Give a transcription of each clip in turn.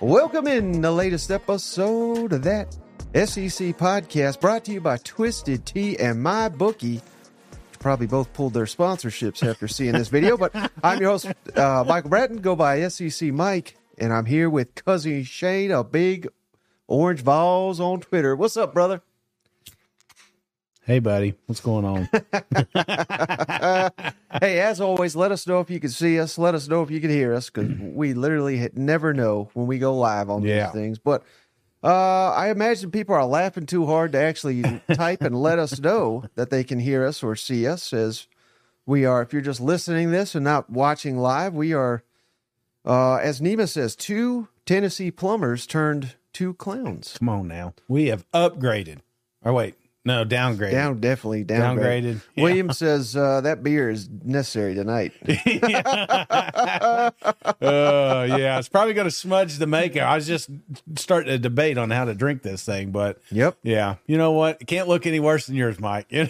Welcome in the latest episode of that SEC podcast brought to you by Twisted Tea and My Bookie. Probably both pulled their sponsorships after seeing this video, but I'm your host, uh, Michael Bratton. Go by SEC Mike, and I'm here with cousin Shane, a Big Orange Volz on Twitter. What's up, brother? Hey, buddy, what's going on? hey, as always, let us know if you can see us. Let us know if you can hear us because we literally never know when we go live on Yeah. these things. But uh, I imagine people are laughing too hard to actually type and let us know that they can hear us or see us. As we are, if you're just listening this and not watching live, we are, uh, as Nima says, two Tennessee plumbers turned two clowns. Come on now, we have upgraded. Or wait, no, downgraded. Down, definitely downgraded. Downgraded, yeah. William says uh, that beer is necessary tonight. Oh yeah, it's probably going to smudge the makeup. I was just starting a debate on how to drink this thing, but Yep. yeah, you know what? It can't look any worse than yours, Mike. yeah,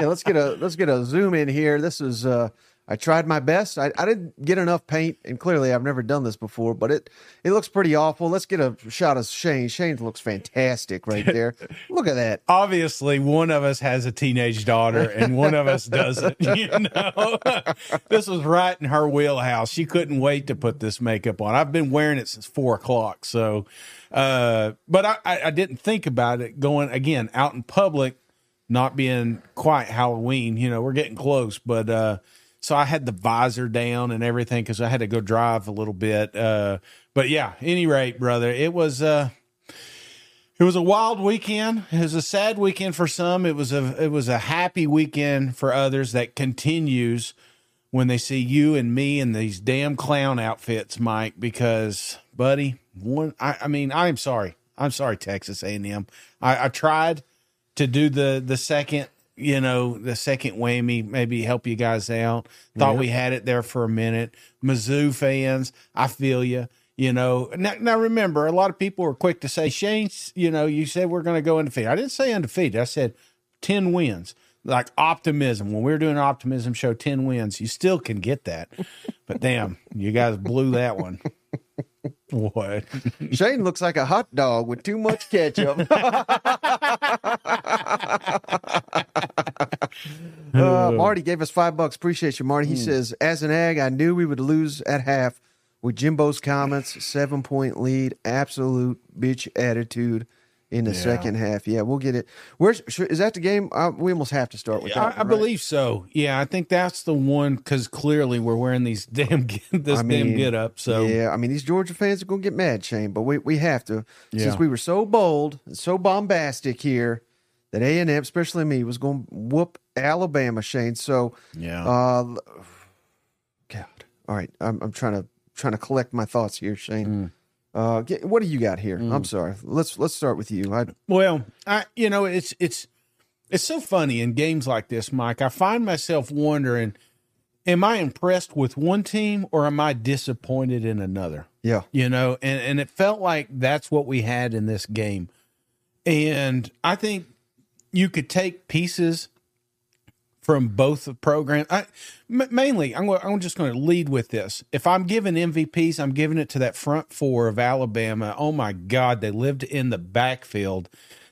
let's get a let's get a zoom in here. This is uh I tried my best. I, I didn't get enough paint, and clearly I've never done this before, but it it looks pretty awful. Let's get a shot of Shane. Shane looks fantastic right there. Look at that. Obviously, one of us has a teenage daughter and one of us doesn't. You know, this was right in her wheelhouse. She couldn't wait to put this makeup on. I've been wearing it since four o'clock. So, uh, but I, I, I didn't think about it going again out in public, not being quite Halloween. You know, we're getting close, but uh, so I had the visor down and everything because I had to go drive a little bit. Uh, but yeah, any rate, brother, it was. Uh, it was a wild weekend. It was a sad weekend for some. It was a it was a happy weekend for others that continues when they see you and me in these damn clown outfits, Mike. Because, buddy, one I, I mean, I'm sorry. I'm sorry, Texas A&M. I, I tried to do the the second, you know, the second whammy, maybe help you guys out. Thought we had it there for a minute. Mizzou fans, I feel you. You know, now, now remember, a lot of people were quick to say, Shane, you know, you said we're going to go undefeated. I didn't say undefeated. I said 10 wins, like optimism. When we were doing an optimism show, 10 wins, you still can get that. But damn, you guys blew that one. What? Shane looks like a hot dog with too much ketchup. uh, Marty gave us five bucks. Appreciate you, Marty. He says, as an Aggie, I knew we would lose at half with Jimbo's comments. Seven point lead, absolute bitch attitude in the Yeah. second half. Yeah, we'll get it. Where's is that the game? Uh, we almost have to start with that. I, one, I right? believe so. Yeah, I think that's the one because clearly we're wearing these damn this I mean, damn get up. So yeah, I mean these Georgia fans are gonna get mad, Shane, but we, we have to since we were so bold, and so bombastic here that A and M, especially me, was going to whoop Alabama, Shane. So, yeah. uh, God, all right, I'm I'm trying to trying to collect my thoughts here, Shane. Mm. Uh, get, what do you got here? I'm sorry. Let's let's start with you. I, Well, I you know it's it's it's so funny in games like this, Mike. I find myself wondering: Am I impressed with one team or am I disappointed in another? yeah, You know, and and it felt like that's what we had in this game, and I think you could take pieces from both the programs. I m- mainly, I'm, I'm just going to lead with this. If I'm giving MVPs, I'm giving it to that front four of Alabama. Oh my God, they lived in the backfield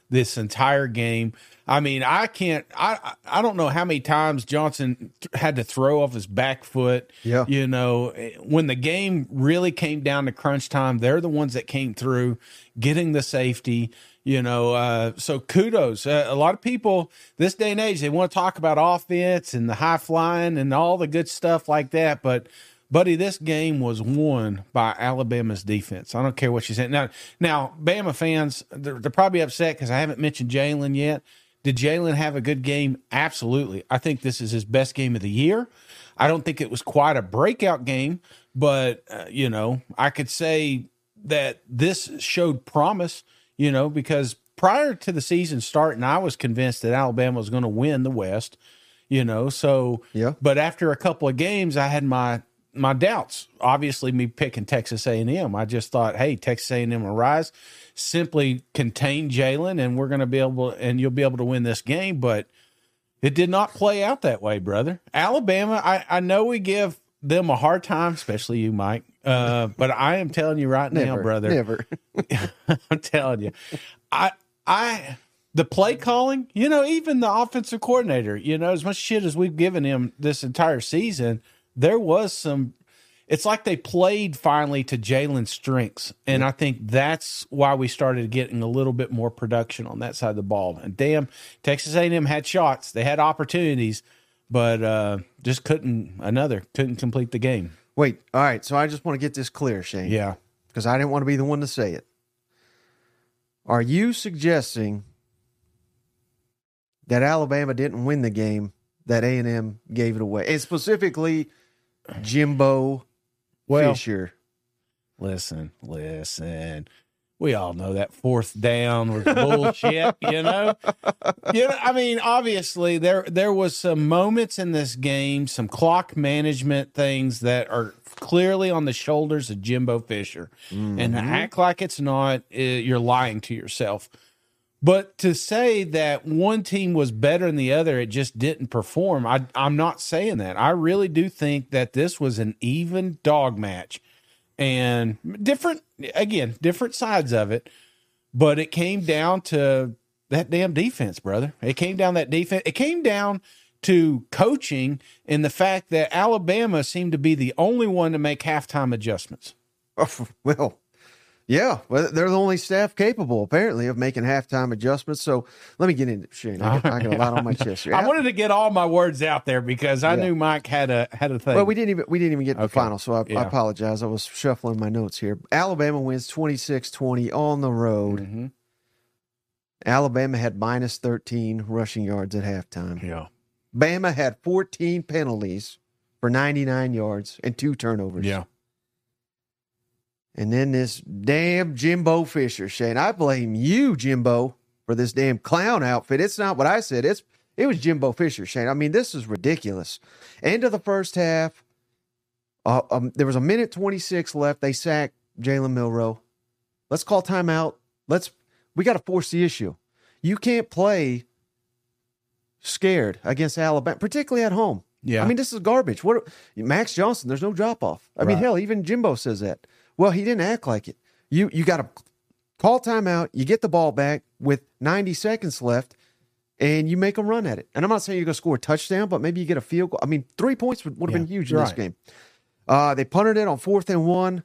this entire game. I mean, I can't. I I I don't know how many times Johnson th- had to throw off his back foot. Yeah. you know, when the game really came down to crunch time, they're the ones that came through, getting the safety. You know, uh, so kudos. Uh, a lot of people this day and age they want to talk about offense and the high flying and all the good stuff like that, but buddy, this game was won by Alabama's defense. I don't care what you say. Now, now, Bama fans, they're, they're probably upset because I haven't mentioned Jalen yet. Did Jalen have a good game? Absolutely. I think this is his best game of the year. I don't think it was quite a breakout game, but uh, you know, I could say that this showed promise. You know, because prior to the season starting, I was convinced that Alabama was going to win the West. You know, so Yeah. But after a couple of games, I had my my doubts. Obviously, me picking Texas A and M, I just thought, hey, Texas A and M will rise, simply contain Jalen, and we're going to be able, and you'll be able to win this game. But it did not play out that way, brother. Alabama, I, I know we give them a hard time, especially you, Mike. Uh, but I am telling you right now, Never, brother. Never. I'm telling you, I, I, the play calling, you know, even the offensive coordinator, you know, as much shit as we've given him this entire season, there was some. It's like they played finally to Jalen's strengths, and I think that's why we started getting a little bit more production on that side of the ball. And damn, Texas A&M had shots, they had opportunities, but uh, just couldn't another couldn't complete the game. Wait. All right. So I just want to get this clear, Shane. Yeah, because I didn't want to be the one to say it. Are you suggesting that Alabama didn't win the game that A and M gave it away, and specifically Jimbo Well- Fisher? Listen, listen. We all know that fourth down was bullshit, you know? You know, I mean, obviously there there was some moments in this game, some clock management things that are clearly on the shoulders of Jimbo Fisher. And act like it's not, uh, you're lying to yourself. But to say that one team was better than the other, it just didn't perform. I, I'm not saying that. I really do think that this was an even dog match and different, again, different sides of it. But it came down to that damn defense, brother. It came down that defense. It came down to coaching and the fact that Alabama seemed to be the only one to make halftime adjustments. Well, yeah, well, they're the only staff capable apparently of making halftime adjustments. So let me get into it, Shane. I got, I got a lot on my chest here. I wanted to get all my words out there because I Yeah. knew Mike had a had a thing. Well, we didn't even we didn't even get to the final, so I, I apologize. I was shuffling my notes here. Alabama wins 26-20 on the road. Mhm. Alabama had minus 13 rushing yards at halftime. Yeah. Bama had 14 penalties for 99 yards and two turnovers. Yeah. And then this damn Jimbo Fisher, Shane. I blame you, Jimbo, for this damn clown outfit. It's not what I said. It's it was Jimbo Fisher, Shane. I mean, this is ridiculous. End of the first half. Uh, um, there was a minute 26 left. They sacked Jalen Milroe. Let's call timeout. Let's we got to force the issue. You can't play scared against Alabama, particularly at home. Yeah. I mean, this is garbage. What Max Johnson? There's no drop off. I mean, hell, even Jimbo says that. Well, he didn't act like it. You you got to call timeout. You get the ball back with 90 seconds left, and you make them run at it. And I'm not saying you're going to score a touchdown, but maybe you get a field goal. I mean, three points would, would have Yeah, been huge in this right. game. Uh, they punted it on fourth and one.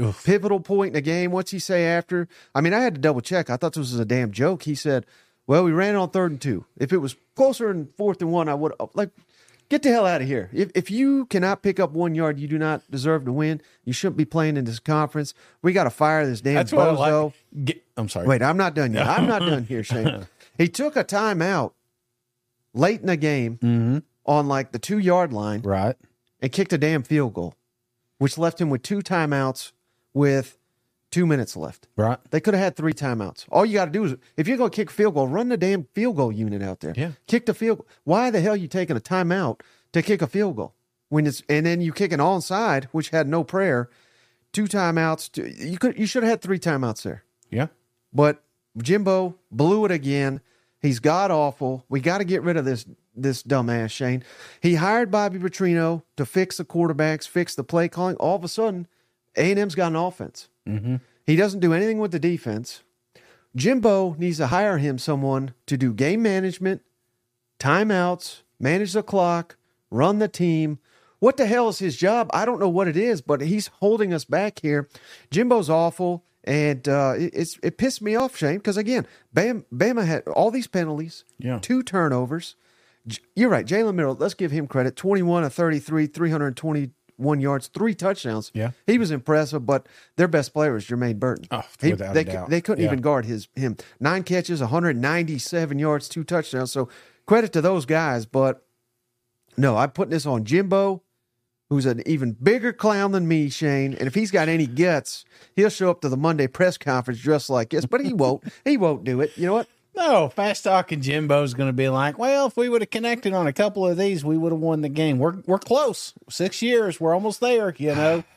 Oof. Pivotal point in the game. What's he say after? I mean, I had to double check. I thought this was a damn joke. He said, "Well, we ran it on third and two. If it was closer than fourth and one, I would like." Get the hell out of here. If, if you cannot pick up one yard, you do not deserve to win. You shouldn't be playing in this conference. We got to fire this damn That's what I bozo. like. Get, I'm sorry. Wait, I'm not done yet. I'm not done here, Shane. He took a timeout late in the game Mm-hmm. on like the two yard line Right. and kicked a damn field goal, which left him with two timeouts with two minutes left. Right. They could have had three timeouts. All you got to do is, if you're going to kick a field goal, run the damn field goal unit out there. Yeah. Kick the field. Why the hell are you taking a timeout to kick a field goal when it's and then you kick an onside, which had no prayer, two timeouts. To, you could you should have had three timeouts there. Yeah. But Jimbo blew it again. He's god awful. We got to get rid of this this dumbass Shane. He hired Bobby Petrino to fix the quarterbacks, fix the play calling. All of a sudden, A and M's got an offense. Mm-hmm. He doesn't do anything with the defense. Jimbo needs to hire him someone to do game management, timeouts, manage the clock, run the team. What the hell is his job? I don't know what it is, but he's holding us back here. Jimbo's awful, and uh, it, it's it pissed me off, Shane, because again, Bam, Bama had all these penalties, Yeah. two turnovers. J- You're right, Jalen Milroe. Let's give him credit. 21 of 33, 321 yards, three touchdowns. Yeah. he was impressive, but their best player is Jermaine Burton. Oh, He- without they, a doubt. they couldn't Yeah. even guard his him. Nine catches, 197 yards, two touchdowns. So credit to those guys. But no, I'm putting this on Jimbo, who's an even bigger clown than me, Shane. And if he's got any guts, he'll show up to the Monday press conference dressed like this. But he won't. he won't do it. You know what? No, fast talking Jimbo's going to be like, well, if we would have connected on a couple of these, we would have won the game. We're we're close. Six years, we're almost there. You know.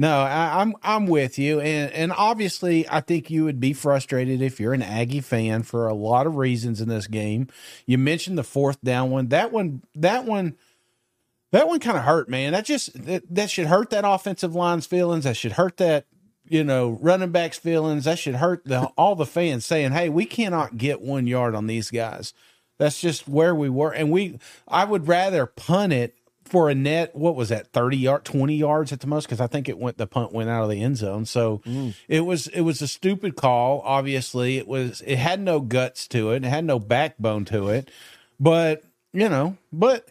No, I, I'm I'm with you, and and obviously, I think you would be frustrated if you're an Aggie fan for a lot of reasons in this game. You mentioned the fourth down one. That one, that one, that one kind of hurt, man. That just that, that should hurt that offensive line's feelings. That should hurt that you know running backs' feelings. That should hurt the all the fans saying, "Hey, we cannot get one yard on these guys." That's just where we were, and we. I would rather punt it for a net, what was that, 30 yard, 20 yards at the most? Cause I think it went, the punt went out of the end zone. So mm. it was, it was a stupid call. Obviously it was, it had no guts to it. It had no backbone to it, but you know, but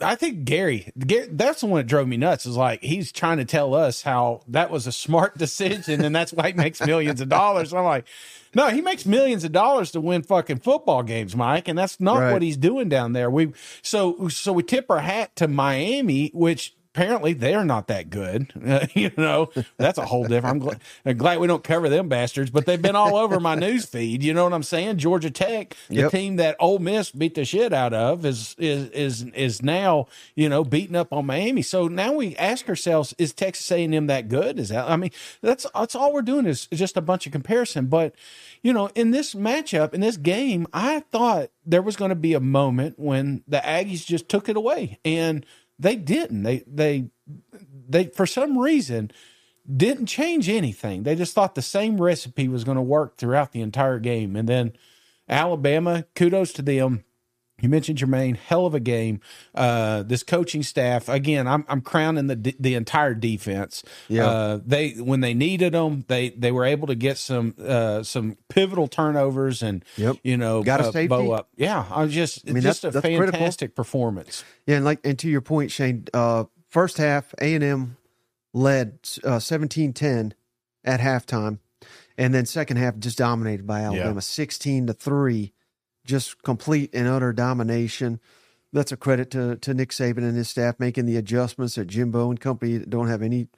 I think Gary, Gary, that's the one that drove me nuts. Is like he's trying to tell us how that was a smart decision, and that's why he makes millions of dollars. And I'm like, no, he makes millions of dollars to win fucking football games, Mike, and that's not right. what he's doing down there. We so so we tip our hat to Miami, which apparently they're not that good. Uh, you know, that's a whole different. I'm glad, I'm glad, we don't cover them bastards, but they've been all over my news feed. You know what I'm saying? Georgia Tech, the yep. team that Ole Miss beat the shit out of, is is is is now you know beating up on Miami. So now we ask ourselves: Is Texas A&M that good? Is that? I mean, that's that's all we're doing is just a bunch of comparison. But you know, in this matchup, in this game, I thought there was going to be a moment when the Aggies just took it away and they didn't. They they they for some reason didn't change anything. They just thought the same recipe was going to work throughout the entire game. And then Alabama, kudos to them. You mentioned Jermaine, hell of a game. Uh, this coaching staff, again, I'm, I'm crowning the the entire defense. Yeah, uh, they when they needed them, they they were able to get some uh, some pivotal turnovers and yep. you know got a uh, safety. bow up. Yeah, I was just I mean, just that's, a that's fantastic critical. performance. Yeah, and like and to your point, Shane, uh, first half A and M led 17-10 uh, at halftime, and then second half just dominated by Alabama, yeah. sixteen to three just complete and utter domination. That's a credit to, to Nick Saban and his staff making the adjustments that Jimbo and company don't have any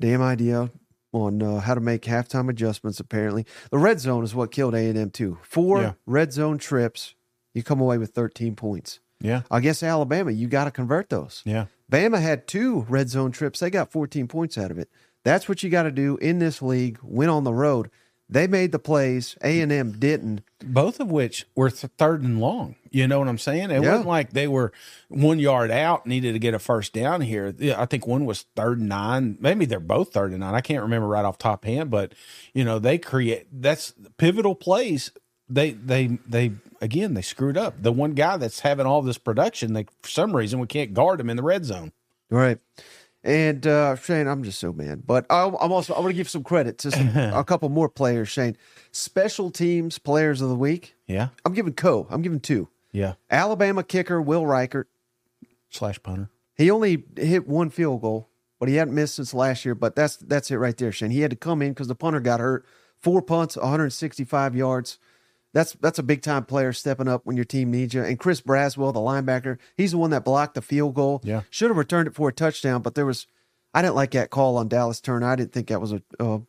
damn idea on uh, how to make halftime adjustments. Apparently, the red zone is what killed A and M too. Four yeah. red zone trips, you come away with thirteen points. Yeah, I guess Alabama, you got to convert those. Yeah, Bama had two red zone trips. They got fourteen points out of it. That's what you got to do in this league. Win on the road. They made the plays. A and M didn't. Both of which were th- third and long. You know what I'm saying? It yeah. wasn't like they were one yard out, needed to get a first down here. I think one was third and nine. Maybe they're both third and nine. I can't remember right off top hand, but you know they create that's pivotal plays. They they they again they screwed up. The one guy that's having all this production, they for some reason we can't guard him in the red zone. Right. And uh, Shane, I'm just so mad. But I'm, I'm also I want to give some credit to some, a couple more players. Shane, special teams players of the week. Yeah, I'm giving Co. I'm giving two. Yeah, Alabama kicker Will Reichard slash punter. He only hit one field goal, but he hadn't missed since last year. But that's that's it right there, Shane. He had to come in because the punter got hurt. Four punts, 165 yards that's that's a big time player stepping up when your team needs you. And Chris Braswell, the linebacker, he's the one that blocked the field goal. Yeah, should have returned it for a touchdown, but there was I didn't like that call on Dallas Turner. I didn't think that was a, a,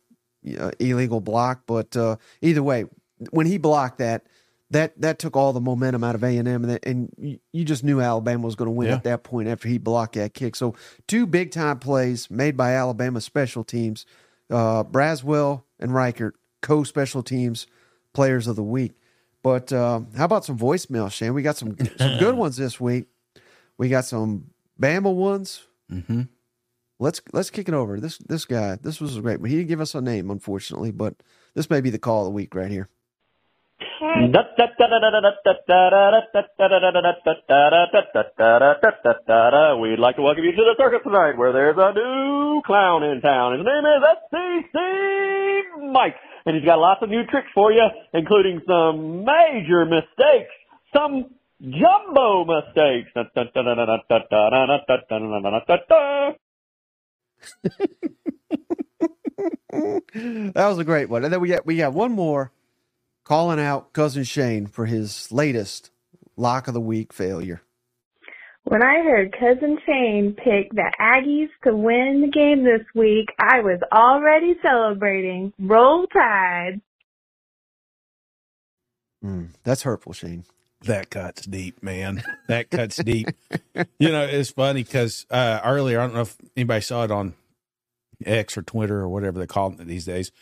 a illegal block, but uh, either way, when he blocked that, that that took all the momentum out of A and M, and you just knew Alabama was going to win yeah. at that point after he blocked that kick. So two big time plays made by Alabama special teams, uh, Braswell and Reichard co special teams players of the week. But uh, how about some voicemail, Shane? We got some some good ones this week. We got some Bama ones. Mm-hmm. Let's let's kick it over. This this guy, this was great, but he didn't give us a name, unfortunately. But this may be the call of the week right here. We'd like to welcome you to the circus tonight, where there's a new clown in town. His name is SEC Mike and he's got lots of new tricks for you, including some major mistakes, some jumbo mistakes. that was a great one. And then we got we got one more calling out cousin Shane for his latest lock of the week failure. When I heard Cousin Shane pick the Aggies to win the game this week, I was already celebrating. Roll Tide. Mm, that's hurtful, Shane. That cuts deep, man. That cuts deep. You know, it's funny because uh, earlier, I don't know if anybody saw it on X or Twitter or whatever they call it these days.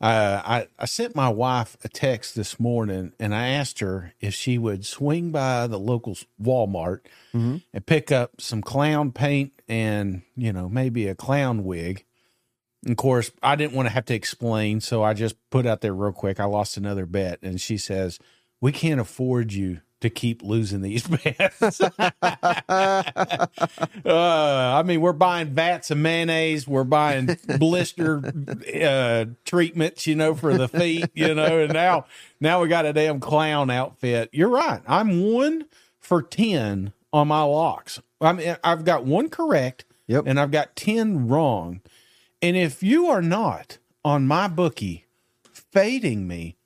Uh, I, I sent my wife a text this morning and I asked her if she would swing by the local Walmart Mhm. and pick up some clown paint and, you know, maybe a clown wig. And of course, I didn't want to have to explain, so I just put out there real quick. I lost another bet, and she says, "We can't afford you to keep losing these bets." uh, I mean, we're buying vats of mayonnaise, we're buying blister uh, treatments, you know, for the feet, you know, and now now we got a damn clown outfit. You're right. I'm one for ten on my locks. I mean, I've got one correct, Yep. and I've got ten wrong. And if you are not on my bookie fading me,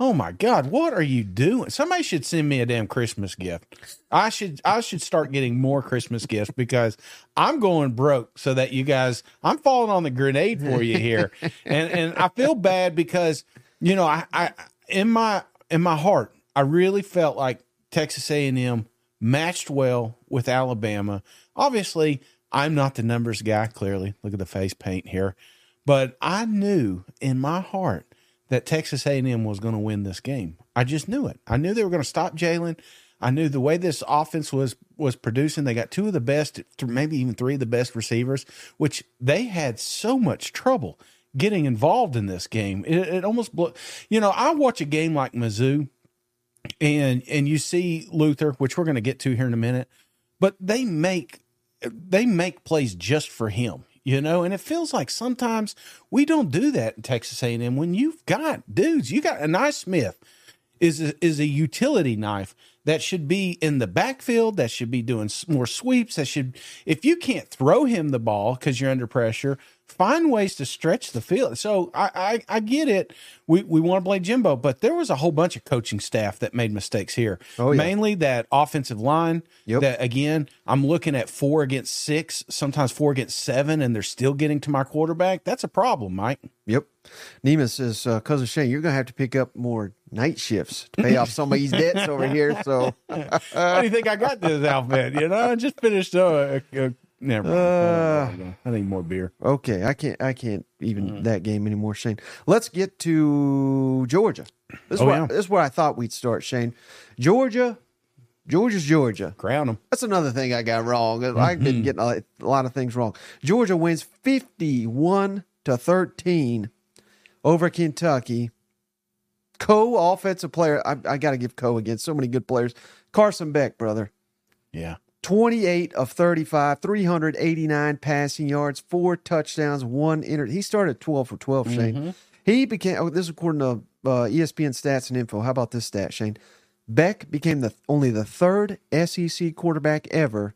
oh my God, what are you doing? Somebody should send me a damn Christmas gift. I should I should start getting more Christmas gifts because I'm going broke so that you guys I'm falling on the grenade for you here. and and I feel bad because, you know, I, I in my in my heart, I really felt like Texas A&M matched well with Alabama. Obviously, I'm not the numbers guy, clearly. Look at the face paint here. But I knew in my heart that Texas A&M was going to win this game. I just knew it. I knew they were going to stop Jalen. I knew the way this offense was was producing. They got two of the best, maybe even three of the best receivers, which they had so much trouble getting involved in this game. It, it almost, blew, you know, I watch a game like Mizzou, and and you see Luther, which we're going to get to here in a minute, but they make they make plays just for him you know and it feels like sometimes we don't do that in texas a&m when you've got dudes you got Ainias Smith is a, is a utility knife that should be in the backfield that should be doing more sweeps that should if you can't throw him the ball because you're under pressure find ways to stretch the field so i i, I get it we, we want to play jimbo but there was a whole bunch of coaching staff that made mistakes here Oh, yeah. mainly that offensive line Yep. that again i'm looking at four against six sometimes four against seven and they're still getting to my quarterback that's a problem mike Yep. Nima says, uh, cousin Shane, you're gonna have to pick up more night shifts to pay off some of these debts over here. So How do you think I got this outfit? You know, I just finished uh, a, a never mind. Uh. I need more beer. okay, I can't I can't even Mm. that game anymore, Shane. Let's get to Georgia. This is Oh, where yeah. this is where I thought we'd start, Shane. Georgia, Georgia's Georgia. Crown them. That's another thing I got wrong. I've Mm-hmm. been getting a, lot of things wrong. Georgia wins 51 to 13 over Kentucky. Co offensive player. I, I got to give Co again. So many good players. Carson Beck, brother. Yeah. 28 of 35, 389 passing yards, four touchdowns, one inter. He started 12 for 12, Shane. He became, oh, this is according to uh, ESPN stats and info. How about this stat, Shane? Beck became the only the third SEC quarterback ever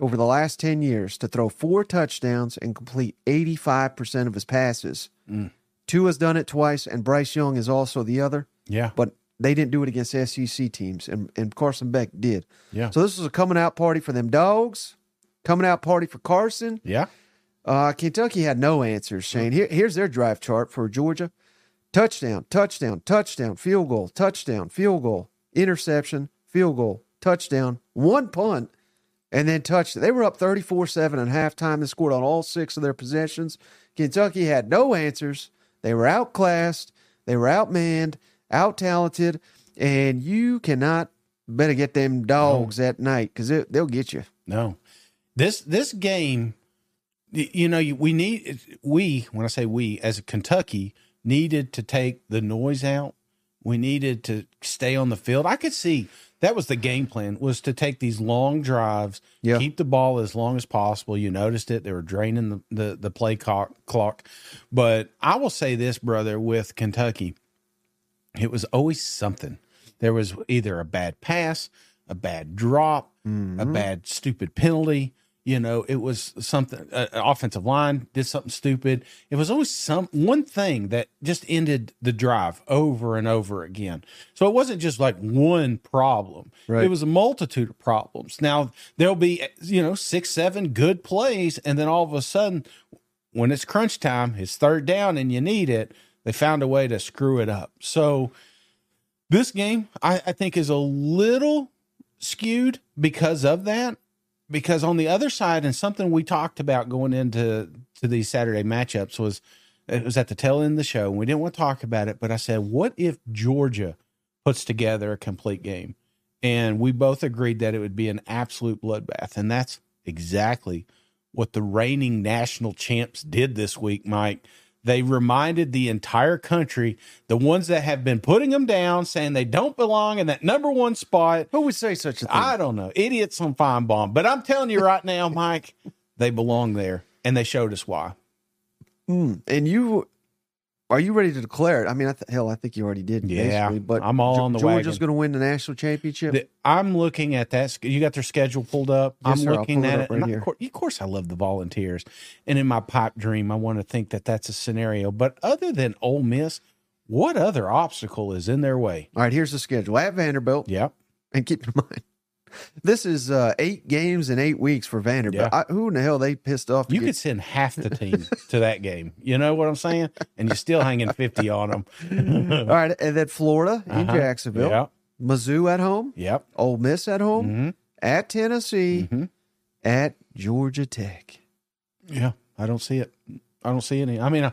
over the last 10 years to throw four touchdowns and complete 85% of his passes. Mm. Tua has done it twice, and Bryce Young is also the other, Yeah. but they didn't do it against SEC teams, and, and Carson Beck did. Yeah. So this was a coming out party for them dogs, coming out party for Carson. Yeah. Uh, Kentucky had no answers, Shane. Here, here's their drive chart for Georgia touchdown, touchdown, touchdown, field goal, touchdown, field goal, interception, field goal, touchdown, one punt, and then touchdown. They were up 34 7 at halftime. They scored on all six of their possessions. Kentucky had no answers. They were outclassed, they were outmanned, out talented, and you cannot better get them dogs at night because they'll get you. No. This this game, you know, we need we when I say we as a Kentucky needed to take the noise out. We needed to stay on the field. I could see that was the game plan was to take these long drives, Yeah. keep the ball as long as possible. You noticed it; they were draining the the, the play clock, clock. But I will say this, brother, with Kentucky, it was always something. There was either a bad pass, a bad drop, a bad stupid penalty. You know, it was something. Uh, offensive line did something stupid. It was always some one thing that just ended the drive over and over again. So it wasn't just like one problem. Right. It was a multitude of problems. Now there'll be you know six, seven good plays, and then all of a sudden, when it's crunch time, it's third down, and you need it. They found a way to screw it up. So This game, I, I think, is a little skewed because of that. Because on the other side, and something we talked about going into to these Saturday matchups was it was at the tail end of the show, and we didn't want to talk about it. But I said, what if Georgia puts together a complete game? And we both agreed that it would be an absolute bloodbath, and that's exactly what the reigning national champs did this week, Mike. They reminded the entire country, the ones that have been putting them down, saying they don't belong in that number one spot. Who would say such a thing? I don't know. Idiots on Finebaum. But I'm telling you right now, Mike, they belong there. And they showed us why. Mm. And you are you ready to declare it? I mean, I th- hell, I think you already did. Yeah, but I'm all on the Georgia's wagon. going to win the national championship. The- I'm looking at that. You got their schedule pulled up. Yes, I'm sir. Looking it at it. right and here. Of, course, of course, I love the volunteers. And in my pipe dream, I want to think that that's a scenario. But other than Ole Miss, what other obstacle is in their way? All right, here's the schedule at Vanderbilt. Yep. And keep in mind, this is uh, eight games in eight weeks for Vanderbilt. Yeah. I, who in the hell they pissed off? You get- could send half the team to that game. You know what I'm saying? And you're still hanging 50 on them. All right, and then Florida in Uh-huh. Jacksonville, Yep. Mizzou at home, Yep. Ole Miss at home, Mhm. at Tennessee, Mhm. at Georgia Tech. Yeah, I don't see it. I don't see any. I mean, I,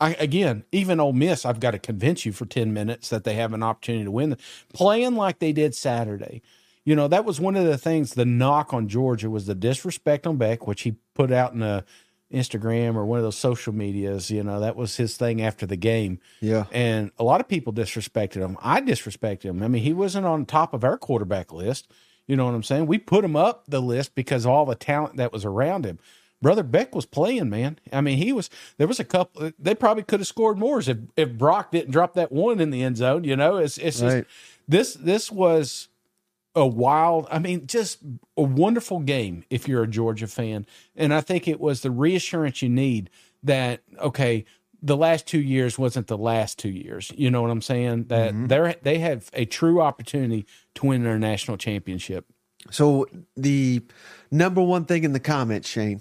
I again, even Ole Miss, I've got to convince you for ten minutes that they have an opportunity to win. Playing like they did Saturday, you know, that was one of the things. The knock on Georgia was the disrespect on Beck, which he put out in a Instagram or one of those social medias. You know, that was his thing after the game. Yeah. And a lot of people disrespected him. I disrespected him. I mean, he wasn't on top of our quarterback list. You know what I'm saying? We put him up the list because of all the talent that was around him. Brother Beck was playing, man. I mean, he was. There was a couple. They probably could have scored more if if Brock didn't drop that one in the end zone. You know, it's it's just this this was a wild. I mean, just a wonderful game if you're a Georgia fan, and I think it was the reassurance you need that okay, the last two years wasn't the last two years. You know what I'm saying? That mm-hmm. they're they have a true opportunity to win their national championship. So the number one thing in the comments, Shane,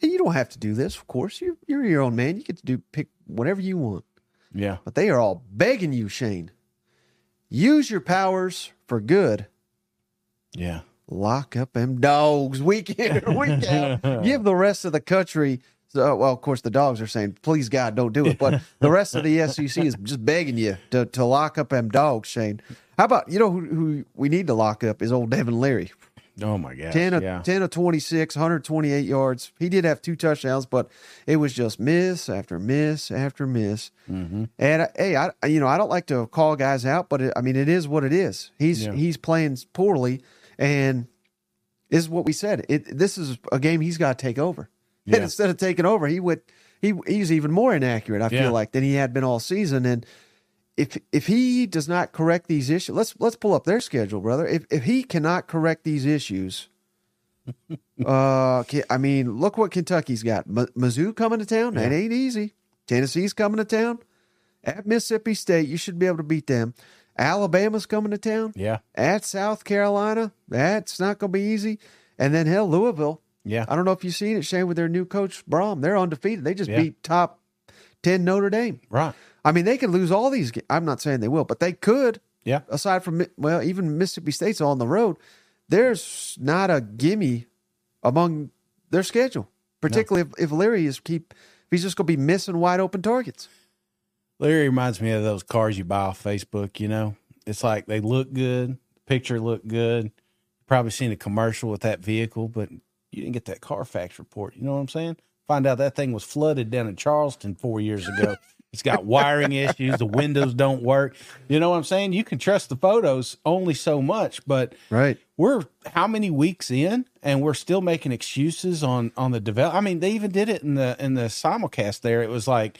and you don't have to do this, of course. You're you're your own man. You get to do pick whatever you want. Yeah, But they are all begging you, Shane. Use your powers for good. Yeah. Lock up them dogs week in or week out. Give the rest of the country. So, well, of course, the dogs are saying, "Please God, don't do it." But the rest of the SEC is just begging you to, to lock up them dogs, Shane. How about you know who, who we need to lock up is old Devin Leary. Oh my god! 10 of, yeah. 10 of 26, 128 yards. He did have two touchdowns, but it was just miss after miss after miss. Mm-hmm. And uh, hey, I you know I don't like to call guys out, but it, I mean it is what it is. He's Yeah. he's playing poorly, and this is what we said. It this is a game he's got to take over. Yeah. And instead of taking over, he would he he's even more inaccurate. I Yeah. feel like than he had been all season. And if if he does not correct these issues, let's let's pull up their schedule, brother. If if he cannot correct these issues. uh, I mean, look what Kentucky's got. M- Mizzou coming to town. That ain't easy. Tennessee's coming to town. At Mississippi State, you should be able to beat them. Alabama's coming to town. Yeah. At South Carolina, that's not going to be easy. And then hell, Louisville. Yeah. I don't know if you've seen it, Shane, with their new coach Brohm. They're undefeated. They just Yeah. beat top ten Notre Dame. Right. I mean, they could lose all these. ga- I'm not saying they will, but they could. Yeah. Aside from well, even Mississippi State's on the road. There's not a gimme among their schedule, particularly if, if Leary is keep. If he's just going to be missing wide open targets. Leary reminds me of those cars you buy off Facebook, you know? It's like they look good, picture look good. Probably seen a commercial with that vehicle, but you didn't get that Carfax report. You know what I'm saying? Find out that thing was flooded down in Charleston four years ago. it's got wiring issues, the windows don't work. You know what I'm saying? You can trust the photos only so much, but Right. we're how many weeks in and we're still making excuses on on the develop i mean they even did it in the in the simulcast there it was like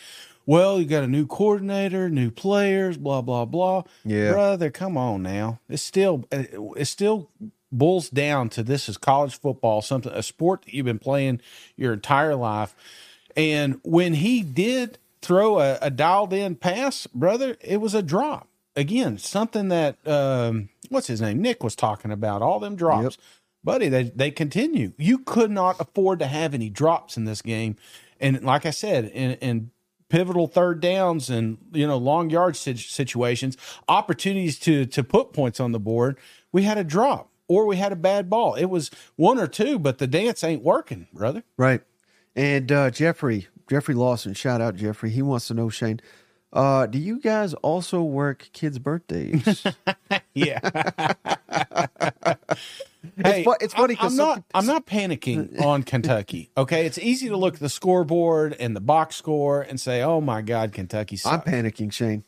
well you got a new coordinator new players blah blah blah Yeah. brother come on now it's still it still boils down to this is college football something a sport that you've been playing your entire life and when he did throw a, a dialed in pass, brother, it was a drop. Again, something that um, what's his name? Nick was talking about, all them drops. Buddy, they they continue. You could not afford to have any drops in this game. And like I said, in, in pivotal third downs and you know long yard situations, opportunities to to put points on the board, we had a drop or we had a bad ball. It was one or two, but the dance ain't working, brother. Right. And uh, Jeffrey Jeffrey Lawson, shout out Jeffrey. He wants to know Shane. Uh, do you guys also work kids' birthdays? yeah. hey, it's, fu- it's funny I'm not. I'm not panicking on Kentucky. Okay, it's easy to look at the scoreboard and the box score and say, "Oh my God, Kentucky." Sucks. I'm panicking, Shane.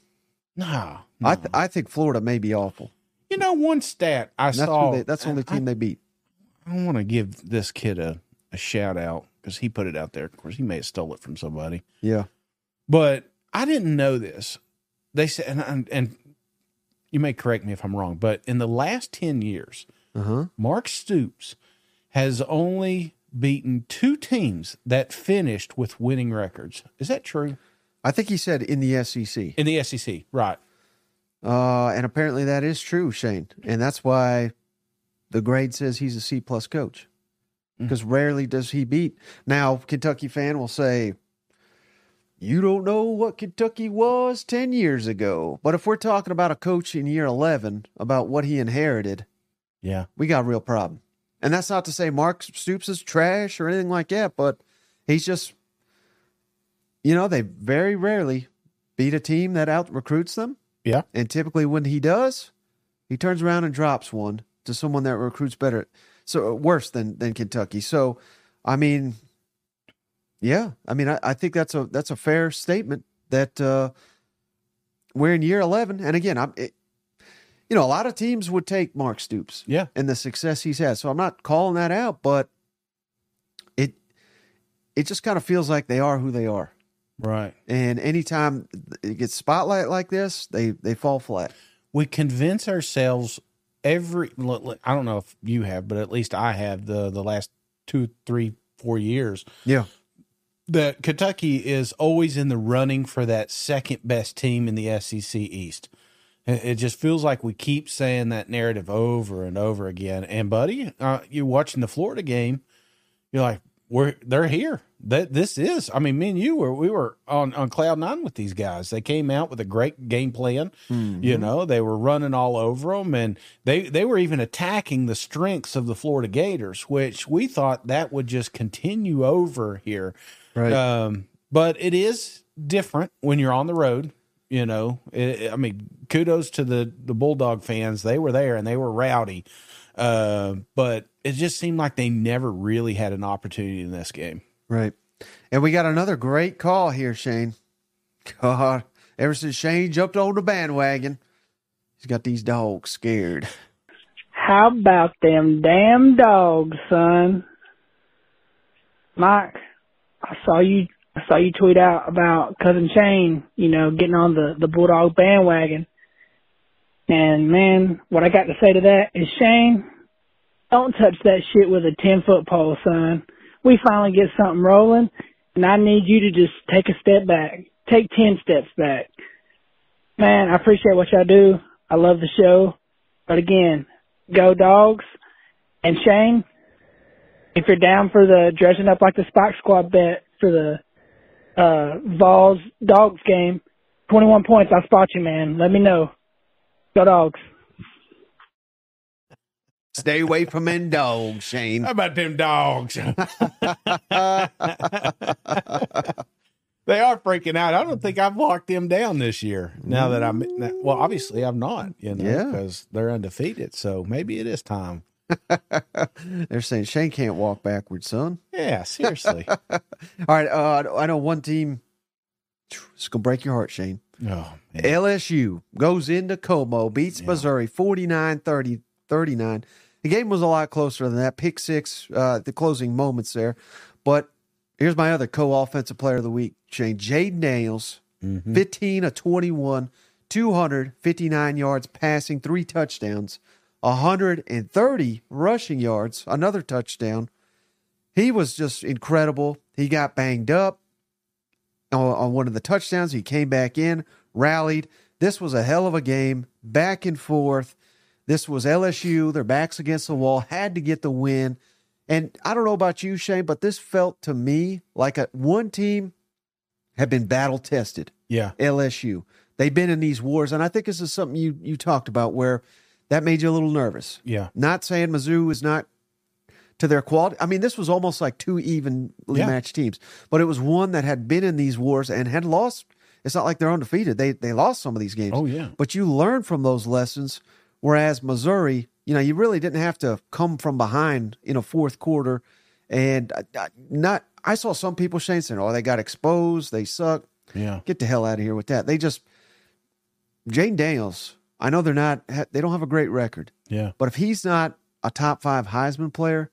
No, no. I th- I think Florida may be awful. You know, one stat I that's saw. They, that's the only team I, they beat. I want to give this kid a, a shout out because he put it out there. Of course, he may have stole it from somebody, Yeah. but I didn't know this. They said, and, and, and you may correct me if I'm wrong, but in the last ten years, Uh huh. Mark Stoops has only beaten two teams that finished with winning records. Is that true? I think he said in the SEC. In the SEC, right. Uh, and apparently that is true, Shane. And that's why the grade says he's a C plus coach. Because rarely does he beat. Now, Kentucky fan will say, you don't know what Kentucky was 10 years ago. But if we're talking about a coach in year 11, about what he inherited, Yeah. we got a real problem. And that's not to say Mark Stoops is trash or anything like that, but he's just, you know, they very rarely beat a team that out recruits them. Yeah. And typically when he does, he turns around and drops one to someone that recruits better, so worse than than Kentucky. So, I mean, yeah, I mean, I, I think that's a that's a fair statement that uh, we're in year eleven, and again, I'm. It, you know, a lot of teams would take Mark Stoops Yeah. and the success he's had. So I'm not calling that out, but it it just kind of feels like they are who they are. Right. And anytime it gets spotlight like this, they they fall flat. We convince ourselves every, I don't know if you have, but at least I have the, the last two, three, four years Yeah. that Kentucky is always in the running for that second best team in the SEC East. It just feels like we keep saying that narrative over and over again. And buddy, uh, you're watching the Florida game, you're like, we're they're here. That this is. I mean, me and you were we were on on cloud nine with these guys. They came out with a great game plan. You know, they were running all over them, and they they were even attacking the strengths of the Florida Gators, which we thought that would just continue over here. Right. Um, but it is different when you're on the road. You know, It- I mean, kudos to the the Bulldog fans. They were there and they were rowdy. Uh, but it just seemed like they never really had an opportunity in this game. Right. And we got another great call here, Shane. God, ever since Shane jumped on the bandwagon, he's got these dogs scared. How about them damn dogs, son? Mike, I saw you I saw you tweet out about cousin Shane, you know, getting on the, the Bulldog bandwagon. And man, what I got to say to that is Shane, don't touch that shit with a ten foot pole, son. We finally get something rolling and I need you to just take a step back. Take ten steps back. Man, I appreciate what y'all do. I love the show. But again, go dogs. And Shane, if you're down for the dressing up like the Spike Squad bet for the uh Vols Dogs game, 21 points, I'll spot you, man. Let me know. Go dogs. Stay away from them dogs, Shane. How about them dogs? they are freaking out. I don't think I've locked them down this year. Now that I'm, well, obviously I'm not, you know, Yeah. because they're undefeated. So maybe it is time. They're saying Shane can't walk backwards, son. Yeah, seriously. All right. Uh, I know one team. It's to break your heart, Shane. oh, man. LSU goes into Como, beats Missouri 49 30 39. The game was a lot closer than that. Pick six, uh, the closing moments there. But here's my other co offensive player of the week, Shane. Jayden Daniels, 15 of 21, 259 yards passing, three touchdowns, 130 rushing yards, another touchdown. He was just incredible. He got banged up on, on one of the touchdowns. He came back in, rallied. This was a hell of a game, back and forth. This was LSU. Their backs against the wall, had to get the win. And I don't know about you, Shane, but this felt to me like a one team had been battle tested. Yeah. LSU. They've been in these wars, and I think this is something you you talked about where that made you a little nervous. Yeah. Not saying Mizzou is not to their quality. I mean, this was almost like two evenly Yeah. matched teams, but it was one that had been in these wars and had lost. It's not like they're undefeated. They they lost some of these games. Oh, yeah. But you learn from those lessons. Whereas Missouri, you know, you really didn't have to come from behind in a fourth quarter, and not. I saw some people Shane saying, "Oh, they got exposed. They suck." Yeah. Get the hell out of here with that. They just Jayden Daniels. I know they're not. They don't have a great record. Yeah. But if he's not a top five Heisman player,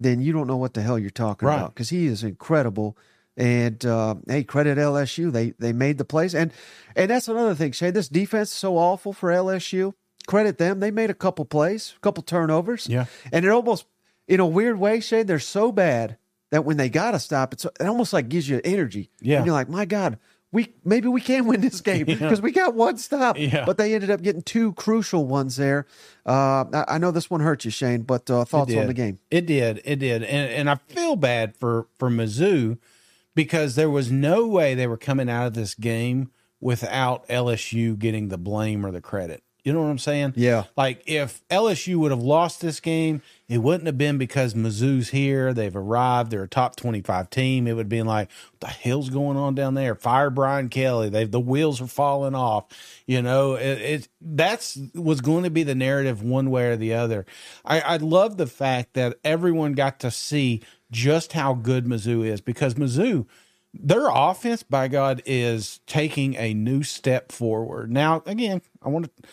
then you don't know what the hell you're talking Right. about because he is incredible. And uh, hey, credit LSU. They they made the plays, and and that's another thing. Shay, this defense is so awful for LSU. Credit them. They made a couple plays, a couple turnovers. Yeah. and it almost, in a weird way, Shay, they're so bad that when they got to stop, it's it almost like gives you energy. Yeah. and you're like, my God, we maybe we can win this game because we got one stop. Yeah. But they ended up getting two crucial ones there. Uh, I, I know this one hurt you, Shane, but uh, thoughts on the game? It did. It did. And and I feel bad for for Mizzou because there was no way they were coming out of this game without LSU getting the blame or the credit. You know what I'm saying? Yeah. Like if LSU would have lost this game, it wouldn't have been because Mizzou's here. They've arrived. They're a top 25 team. It would have been like, what the hell's going on down there? Fire Brian Kelly. They the wheels are falling off. You know, it, it that's was going to be the narrative one way or the other. I, I love the fact that everyone got to see just how good Mizzou is because Mizzou their offense, by God, is taking a new step forward. Now, again, I want to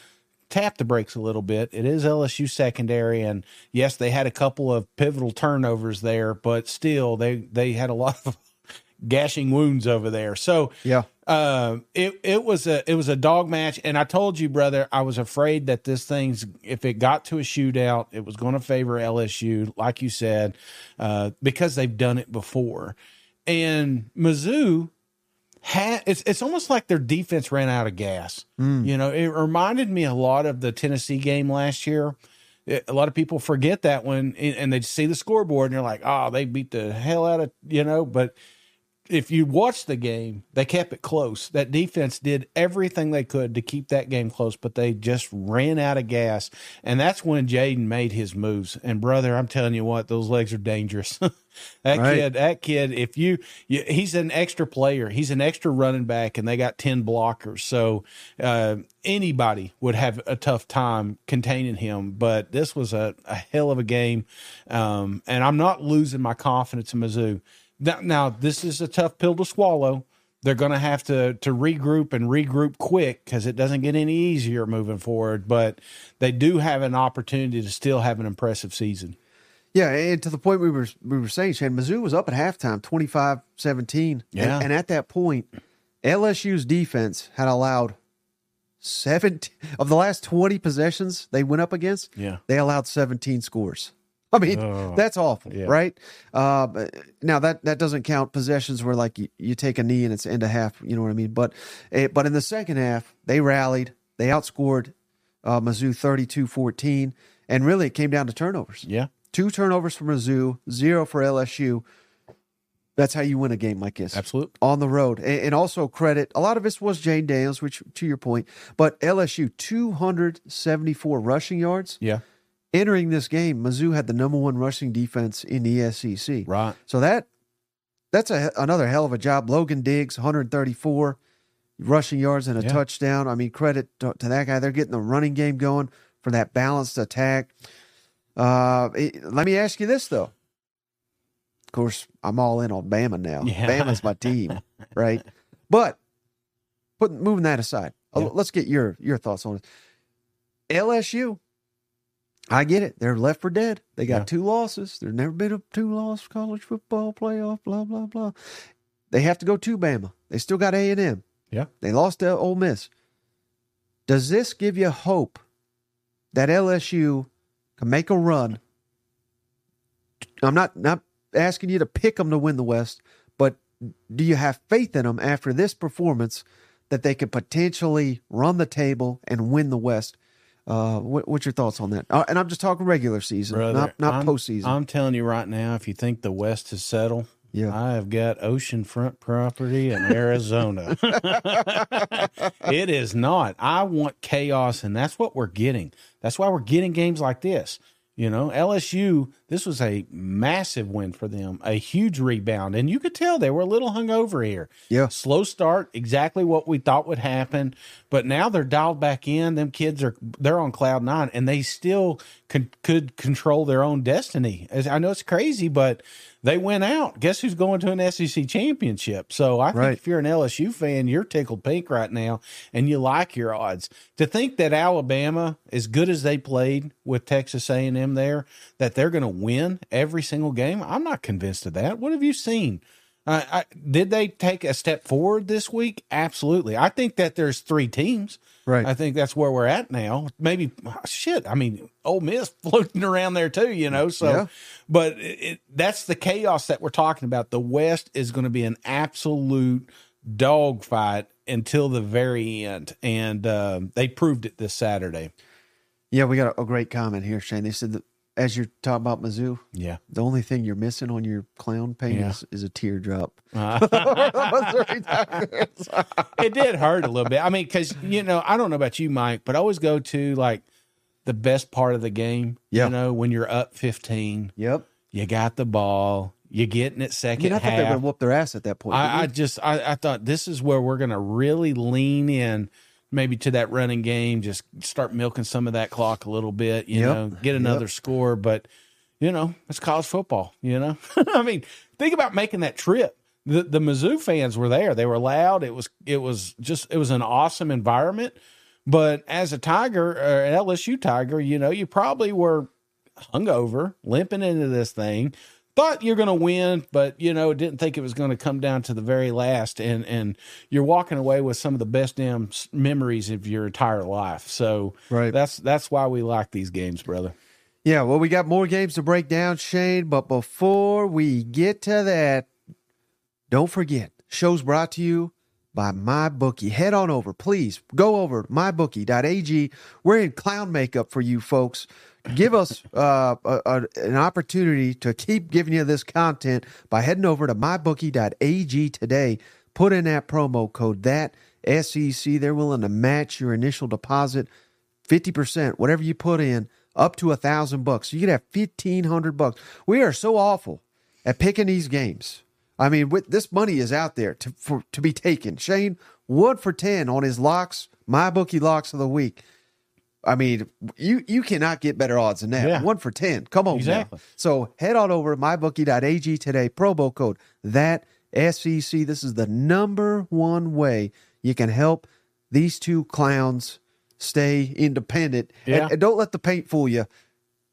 tap the brakes a little bit. It is LSU secondary, and yes, they had a couple of pivotal turnovers there, but still, they they had a lot of gashing wounds over there. So, Yeah. uh, it it was a it was a dog match, and I told you, brother, I was afraid that this thing's if it got to a shootout, it was going to favor LSU, like you said, uh, because they've done it before. And Mizzou had it's it's almost like their defense ran out of gas. Mm. You know, it reminded me a lot of the Tennessee game last year. It- a lot of people forget that when and they see the scoreboard and they're like, "Oh, they beat the hell out of you know." But if you watch the game, they kept it close. That defense did everything they could to keep that game close, but they just ran out of gas. And that's when Jayden made his moves. And brother, I'm telling you what, those legs are dangerous. that Right. kid, that kid, if you, you, he's an extra player, he's an extra running back, and they got 10 blockers. So uh, anybody would have a tough time containing him. But this was a, a hell of a game. Um, and I'm not losing my confidence in Mizzou. Now, now, this is a tough pill to swallow. They're going to have to to regroup and regroup quick because it doesn't get any easier moving forward. But they do have an opportunity to still have an impressive season. Yeah, and to the point we were we were saying, Shane, Mizzou was up at halftime, 25-17. Yeah. And, and at that point, LSU's defense had allowed 17 of the last 20 possessions they went up against, Yeah. they allowed 17 scores. I mean, Oh, that's awful, yeah. right? Uh, now that that doesn't count possessions where like you, you take a knee and it's end of half, you know what I mean? But eh, but in the second half, they rallied, they outscored uh, Mizzou 32-14, and really it came down to turnovers. Yeah. Two turnovers for Mizzou, zero for LSU. That's how you win a game like this. Absolutely. On the road. And, and also credit, a lot of this was Jayden Daniels, which to your point, but LSU 274 rushing yards. Yeah. Entering this game, Mizzou had the number one rushing defense in the SEC. Right. So that that's a, another hell of a job. Logan Diggs, 134 rushing yards and a Yeah. touchdown. I mean, credit to, to that guy. They're getting the running game going for that balanced attack. Uh, it- let me ask you this though. Of course, I'm all in on Bama now. Yeah. Bama's my team, right? But put moving that aside, uh, Yeah. let's get your your thoughts on it. LSU, I get it. They're left for dead. They got Yeah. two losses. There's never been a two loss college football playoff. Blah blah blah. They have to go to Bama. They still got A and M. Yeah. They lost to Ole Miss. Does this give you hope that LSU can make a run? I'm not not asking you to pick them to win the West, but do you have faith in them after this performance that they could potentially run the table and win the West? Uh, what, what's your thoughts on that? Uh, and I'm just talking regular season, Brother, not not I'm, postseason. I'm telling you right now, if you think the West is settled, Yeah. I have got oceanfront property in Arizona. it is not. I want chaos, and that's what we're getting. That's why we're getting games like this. You know, LSU, this was a massive win for them, a huge rebound. And you could tell they were a little hungover here. Yeah. Slow start, exactly what we thought would happen. But now they're dialed back in. Them kids are, they're on cloud nine and they still could, could control their own destiny. As I know it's crazy, but they went out. Guess who's going to an SEC championship? So I think Right. if you're an LSU fan, you're tickled pink right now and you like your odds. To think that Alabama, as good as they played with Texas A&M there, that they're going to win every single game, I'm not convinced of that. What have you seen? Uh, I, did they take a step forward this week? Absolutely. I think that there's three teams. Right. I think that's where we're at now. Maybe shit. I mean, Ole Miss floating around there too, you know. So, Yeah. but it, it, that's the chaos that we're talking about. The West is going to be an absolute dogfight until the very end, and um, they proved it this Saturday. Yeah, we got a, a great comment here, Shane. They said that as you're talking about Mizzou, Yeah. the only thing you're missing on your clown paint Yeah. is, is a teardrop. it did hurt a little bit. I mean, because you know, I don't know about you, Mike, but I always go to like the best part of the game. Yeah. You know, when you're up 15, Yep. you got the ball, you're getting it I second mean, I thought they would half. have whooped their ass at that point. I, I just I, I thought this is where we're going to really lean in maybe to that running game just start milking some of that clock a little bit you Yep. know get another score. But you know it's college football you know? I mean think about making that trip. The the mizzou fans were there. They were loud. It was it was just it was an awesome environment. But as a tiger uh, or an lsu tiger you know you probably were hungover, limping into this thing. Thought you're going to win, but you know didn't think it was going to come down to the very last, and and you're walking away with some of the best damn memories of your entire life. So Right. that's that's why we like these games, brother. Yeah, well, we got more games to break down, Shane. But before we get to that, don't forget, show's brought to you by MyBookie. Head on over, please. Go over to mybookie.ag. We're in clown makeup for you folks. Give us uh, a, a- an opportunity to keep giving you this content by heading over to mybookie.ag today. Put in that promo code that SEC. They're willing to match your initial deposit. 50%, whatever you put in, up to a thousand bucks. You could have fifteen hundred bucks. We are so awful at picking these games. I mean, with, this money is out there to for, to be taken. Shane, one for ten on his locks, my bookie locks of the week. I mean, you you cannot get better odds than that. Yeah. One for ten. Come on, now. Exactly. So head on over to mybookie.ag today. Promo code that SEC. This is the number one way you can help these two clowns stay independent. Yeah. And, don't let the paint fool you.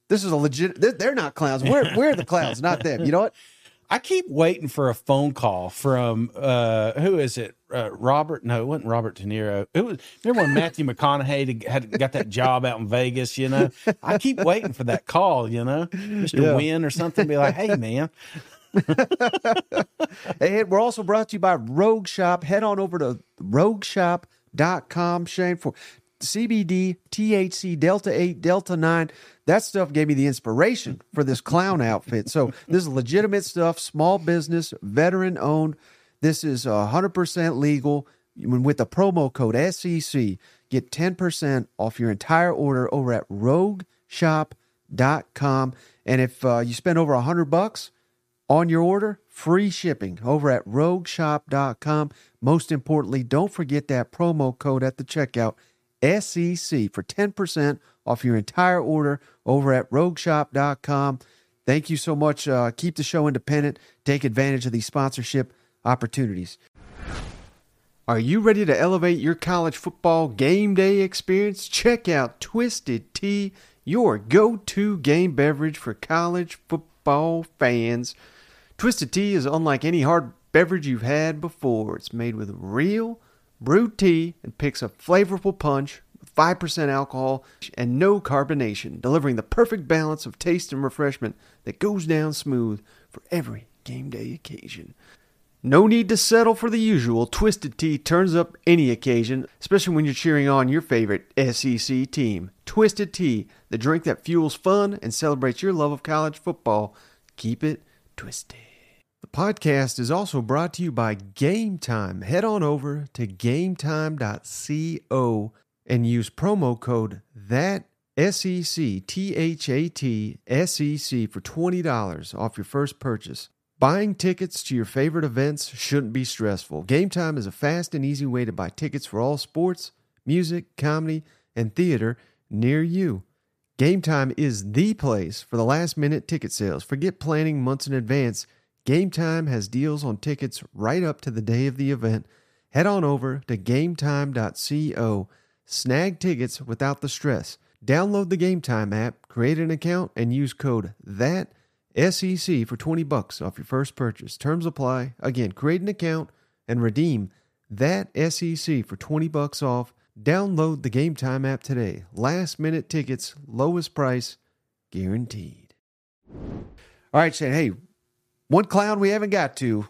This is a legit. They're, they're not clowns. We're we're the clowns, not them. You know what? I keep waiting for a phone call from uh who is it? Uh, Robert? No, it wasn't Robert De Niro. It was. Remember when Matthew McConaughey had got that job out in Vegas? You know, I keep waiting for that call. You know, Mister Yeah. win or something. Be like, hey man, And we're also brought to you by Rogue Shop. Head on over to rogueshop.com, Shane, for CBD, THC, Delta 8, Delta 9. That stuff gave me the inspiration for this clown outfit. So this is legitimate stuff, small business, veteran owned. This is 100% legal. With the promo code SEC, get 10% off your entire order over at rogueshop.com. And if uh, you spend over 100 bucks, on your order, free shipping over at rogueshop.com. Most importantly, don't forget that promo code at the checkout, SEC, for 10% off your entire order over at rogueshop.com. Thank you so much. Uh, keep the show independent. Take advantage of these sponsorship opportunities. Are you ready to elevate your college football game day experience? Check out Twisted Tea, your go to game beverage for college football fans. Twisted Tea is unlike any hard beverage you've had before. It's made with real brewed tea and picks a flavorful punch with 5% alcohol and no carbonation, delivering the perfect balance of taste and refreshment that goes down smooth for every game day occasion. No need to settle for the usual. Twisted Tea turns up any occasion, especially when you're cheering on your favorite SEC team. Twisted Tea, the drink that fuels fun and celebrates your love of college football. Keep it twisted. Podcast is also brought to you by Game Time. Head on over to gametime.co and use promo code that SEC T H A T S E C for $20 off your first purchase. Buying tickets to your favorite events shouldn't be stressful. Game Time is a fast and easy way to buy tickets for all sports, music, comedy, and theater near you. Game Time is the place for the last minute ticket sales. Forget planning months in advance. Game Time has deals on tickets right up to the day of the event. Head on over to gametime.co. Snag tickets without the stress. Download the Game Time app, create an account, and use code THAT SEC for 20 bucks off your first purchase. Terms apply. Again, create an account and redeem that SEC for 20 bucks off. Download the Game Time app today. Last minute tickets, lowest price, guaranteed. All right, Shane. Hey, one clown we haven't got to.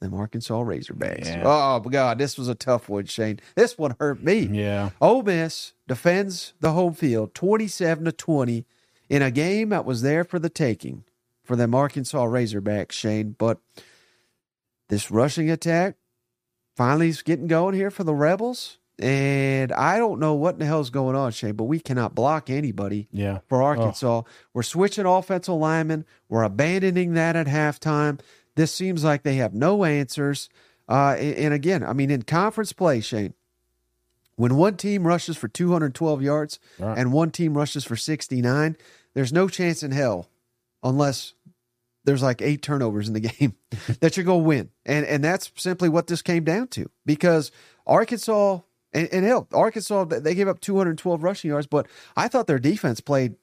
Them Arkansas Razorbacks. Yeah. Oh God, this was a tough one, Shane. This one hurt me. Yeah. Ole Miss defends the home field 27 to 20 in a game that was there for the taking for them Arkansas Razorbacks, Shane. But this rushing attack finally is getting going here for the Rebels. And I don't know what in the hell's going on, Shane, but we cannot block anybody Yeah. for Arkansas. We're switching offensive linemen. We're abandoning that at halftime. This seems like they have no answers. Uh, and, and again, I mean, in conference play, Shane, when one team rushes for 212 yards Right. and one team rushes for 69, there's no chance in hell unless there's like eight turnovers in the game that you're going to win. And and that's simply what this came down to because Arkansas and, and hell, Arkansas they gave up 212 rushing yards, but I thought their defense played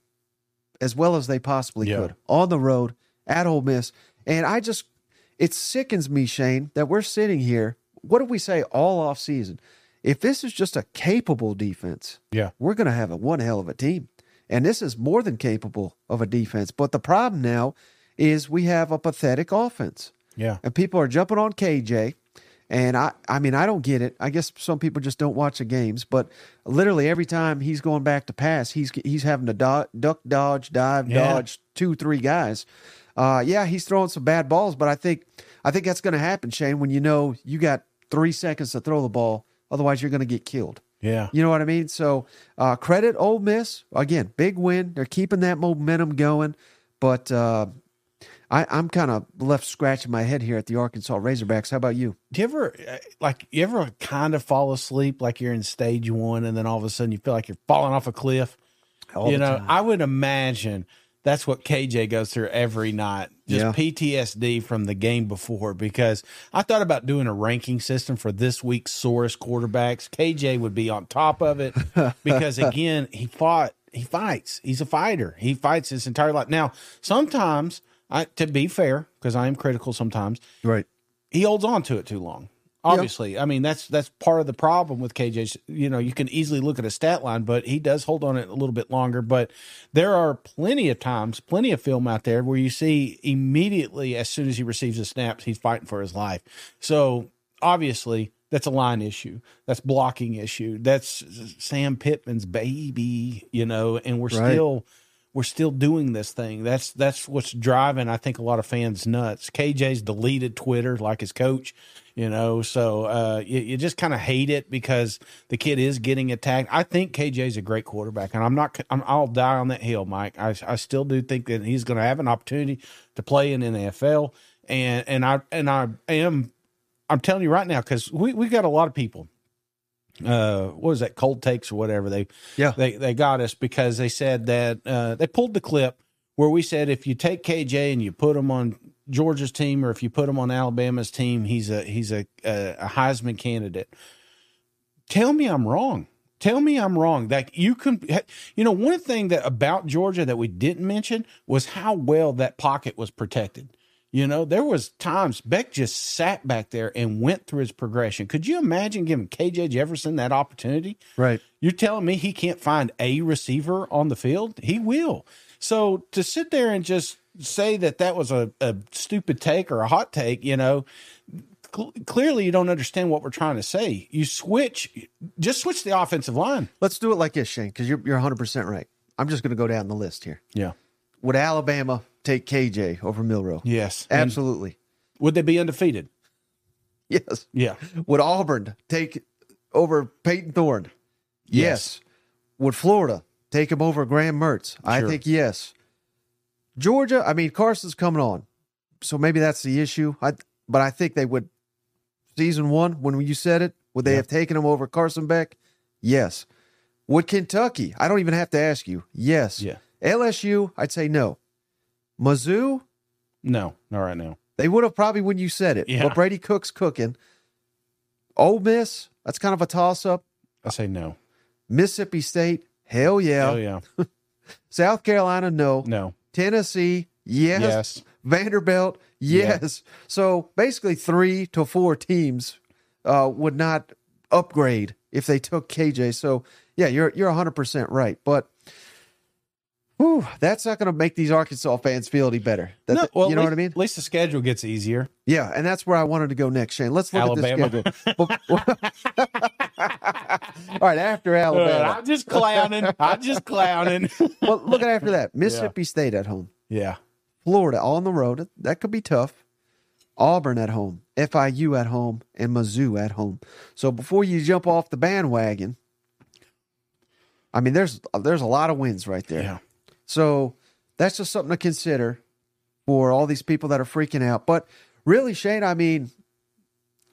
as well as they possibly Yeah. could on the road at Ole Miss. And I just it sickens me, Shane, that we're sitting here. What did we say all off season? If this is just a capable defense, Yeah. we're going to have a one hell of a team. And this is more than capable of a defense. But the problem now is we have a pathetic offense. Yeah. And people are jumping on KJ. And I, I mean, I don't get it. I guess some people just don't watch the games. But literally every time he's going back to pass, he's he's having to do- duck, dodge, dive, Yeah. dodge two, three guys. Uh, yeah, he's throwing some bad balls, but I think I think that's going to happen, Shane. When you know you got three seconds to throw the ball, otherwise you're going to get killed. Yeah. You know what I mean? So uh, credit Ole Miss again, big win. They're keeping that momentum going, but uh, I, I'm kind of left scratching my head here at the Arkansas Razorbacks. How about you? Do you ever uh, like you ever kind of fall asleep like you're in stage one and then all of a sudden you feel like you're falling off a cliff? All you know, time. I would imagine that's what KJ goes through every night. Just Yeah. PTSD from the game before because I thought about doing a ranking system for this week's sorest quarterbacks. KJ would be on top of it because again, he fought, he fights. He's a fighter. He fights his entire life. Now, sometimes I to be fair, because I am critical sometimes, Right. he holds on to it too long. Obviously, I mean that's that's part of the problem with KJ's. You know, you can easily look at a stat line, but he does hold on it a little bit longer. But there are plenty of times, plenty of film out there where you see immediately as soon as he receives a snaps, he's fighting for his life. So obviously, that's a line issue. That's blocking issue. That's Sam Pittman's baby. You know, and we're Right. still we're still doing this thing. That's that's what's driving I think a lot of fans nuts. KJ's deleted Twitter like his coach, you know. So uh, you, you just kind of hate it because the kid is getting attacked. I think KJ's a great quarterback, and I'm not. I'm, I'll die on that hill, Mike. I I still do think that he's going to have an opportunity to play in the NFL, and and I and I am. I'm telling you right now because we we got a lot of people uh what was that cold takes or whatever they Yeah. they they got us because they said that uh they pulled the clip where we said if you take KJ and you put him on Georgia's team or if you put him on Alabama's team he's a he's a a, a Heisman candidate. Tell me I'm wrong. Tell me I'm wrong. That you can you know one thing that about Georgia that we didn't mention was how well that pocket was protected you know, there was times Beck just sat back there and went through his progression. Could you imagine giving KJ Jefferson that opportunity? Right. You're telling me he can't find a receiver on the field? He will. So to sit there and just say that that was a, a stupid take or a hot take, you know, cl- clearly you don't understand what we're trying to say. You switch, just switch the offensive line. Let's do it like this, Shane, because you're, you're 100% right. I'm just going to go down the list here. Yeah. Would Alabama take KJ over Milroe? Yes. And Absolutely. would they be undefeated? Yes. Yeah. Would Auburn take over Payton Thorne? Yes. Would Florida take him over Graham Mertz? I think yes. Georgia, I mean Carson's coming on, so maybe that's the issue. I but I think they would. Season one, when you said it, would they Yeah. have taken him over Carson Beck? Yes. Would Kentucky? I don't even have to ask you. Yes. Yeah. LSU, I'd say no. Mizzou, No, not right now. they would have probably when you said it. Yeah. But Brady Cook's cooking. Ole Miss, that's kind of a toss up. I say no. Mississippi State, hell yeah. Oh yeah. South Carolina, no. No. Tennessee, yes. Yes. Vanderbilt, yes. So basically, three to four teams uh, would not upgrade if they took KJ. So yeah, you're you're 100 percent right. But whew, that's not going to make these Arkansas fans feel any better. That- No, well, you know at what I mean? At least the schedule gets easier. Yeah, and that's where I wanted to go next, Shane. Let's look Alabama. at the schedule. All right, after uh, Alabama. I'm just clowning. I'm just clowning. well, look at after that. Mississippi State at home. yeah. Florida on the road. That could be tough. Auburn at home, FIU at home, and Mizzou at home. So before you jump off the bandwagon, I mean, there's there's a lot of wins right there. Yeah. So that's just something to consider for all these people that are freaking out. But really, Shane, I mean,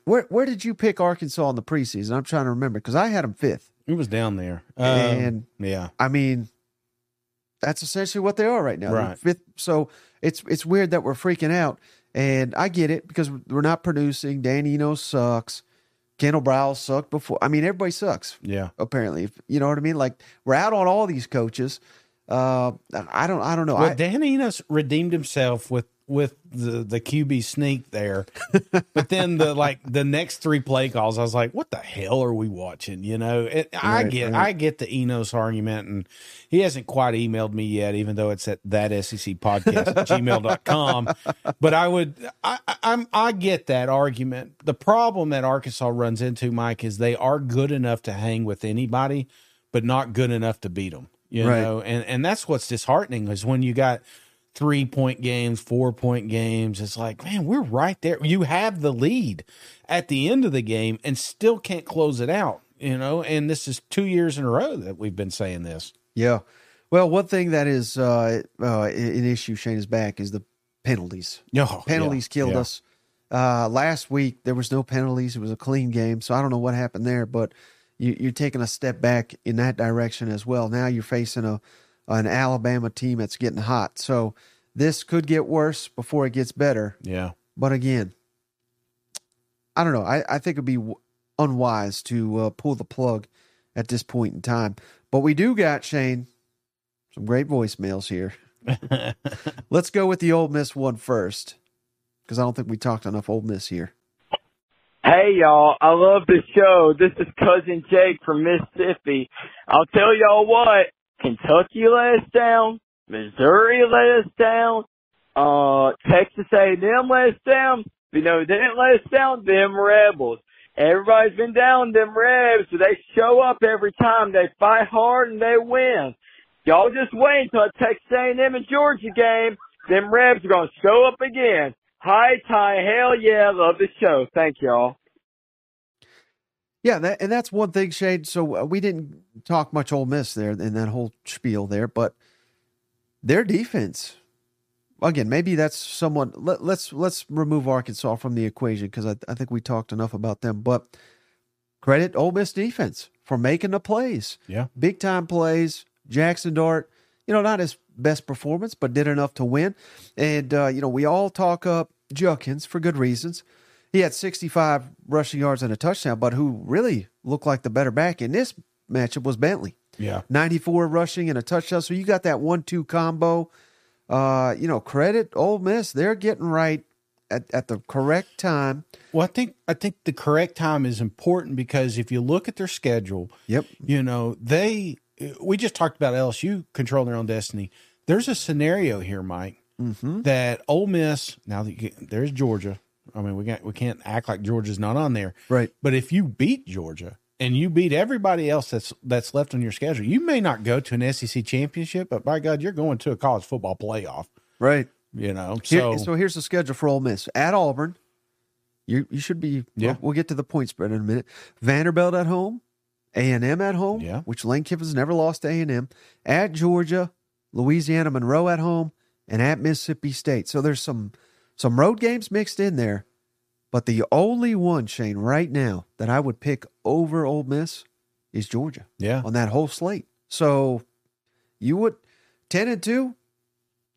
where where did you pick Arkansas in the preseason? I'm trying to remember because I had them fifth. It was down there. Um, And- yeah. I mean, that's essentially what they are right now. Right. Fifth. So it's it's weird that we're freaking out, and I get it because we're not producing. Dan Enos sucks. Kendal Briles sucked before. I mean, everybody sucks Yeah. apparently. You know what I mean? Like we're out on all these coaches. Uh, I don't. I don't know. Well, I, Dan Enos redeemed himself with with the the QB sneak there, but then the like the next three play calls, I was like, "What the hell are we watching?" You know, it, I Right, get right. I get the Enos argument, and he hasn't quite emailed me yet, even though it's at that SEC podcast at gmail.com. But I would I, I- I'm I get that argument. The problem that Arkansas runs into, Mike, is they are good enough to hang with anybody, but not good enough to beat them. You Right. know, and and that's what's disheartening is when you got three point games, four point games. It's like, man, we're right there. You have the lead at the end of the game and still can't close it out. You know, and this is two years in a row that we've been saying this. yeah. Well, one thing that is uh, uh, an issue, Shane is back, is the penalties. Oh, penalties yeah, killed yeah. us. Uh, last week there was no penalties. It was a clean game, so I don't know what happened there. But you, you're taking a step back in that direction as well. Now you're facing a an Alabama team that's getting hot. So this could get worse before it gets better. Yeah. But again, I don't know. I, I think it'd be unwise to uh, pull the plug at this point in time. But we do got Shane some great voicemails here. Let's go with the Ole Miss one first, because I don't think we talked enough Ole Miss here. Hey y'all, I love the show. This is cousin Jake from Mississippi. I'll tell y'all what, Kentucky let us down, Missouri let us down, uh, Texas A&M let us down. You know, they didn't let us down them rebels. Everybody's been down them rebs, so they show up every time. They fight hard and they win. Y'all just wait until a Texas A&M and Georgia game. Them rebs are gonna show up again. Hi, Ty. Hell yeah. Love the show. Thank y'all. Yeah, that, and that's one thing, Shade. So uh, we didn't talk much Ole Miss there in that whole spiel there, but their defense. Again, maybe that's someone. Let, let's let's remove Arkansas from the equation because I, I think we talked enough about them. But credit Ole Miss defense for making the plays. Yeah. big time plays. Jackson Dart, you know, not his best performance, but did enough to win. And uh, you know, we all talk up Judkins for good reasons. He had 65 rushing yards and a touchdown, but who really looked like the better back in this matchup was Bentley. Yeah. 94 rushing and a touchdown. So you got that one-two combo. Uh, you know, credit Ole Miss. They're getting right at, at the correct time. Well, I think I think the correct time is important because if you look at their schedule, Yep. you know they. We just talked about LSU controlling their own destiny. There's a scenario here, Mike, Mm-hmm. that Ole Miss. Now that you get, there's Georgia. I mean, we got we can't act like Georgia's not on there. Right. But if you beat Georgia and you beat everybody else that's that's left on your schedule, you may not go to an SEC championship, but by God, you're going to a college football playoff. Right. You know, Here- so, so here's the schedule for Ole Miss at Auburn. You you should be. Yeah. We'll, we'll get to the point spread in a minute. Vanderbilt at home, A and M at home. Yeah. Which Lane Kiffin's never lost to A and M. At Georgia, Louisiana Monroe at home, and at Mississippi State. So there's some some road games mixed in there, but the only one Shane right now that I would pick over Ole Miss is Georgia yeah, on that whole slate. So you would ten and two.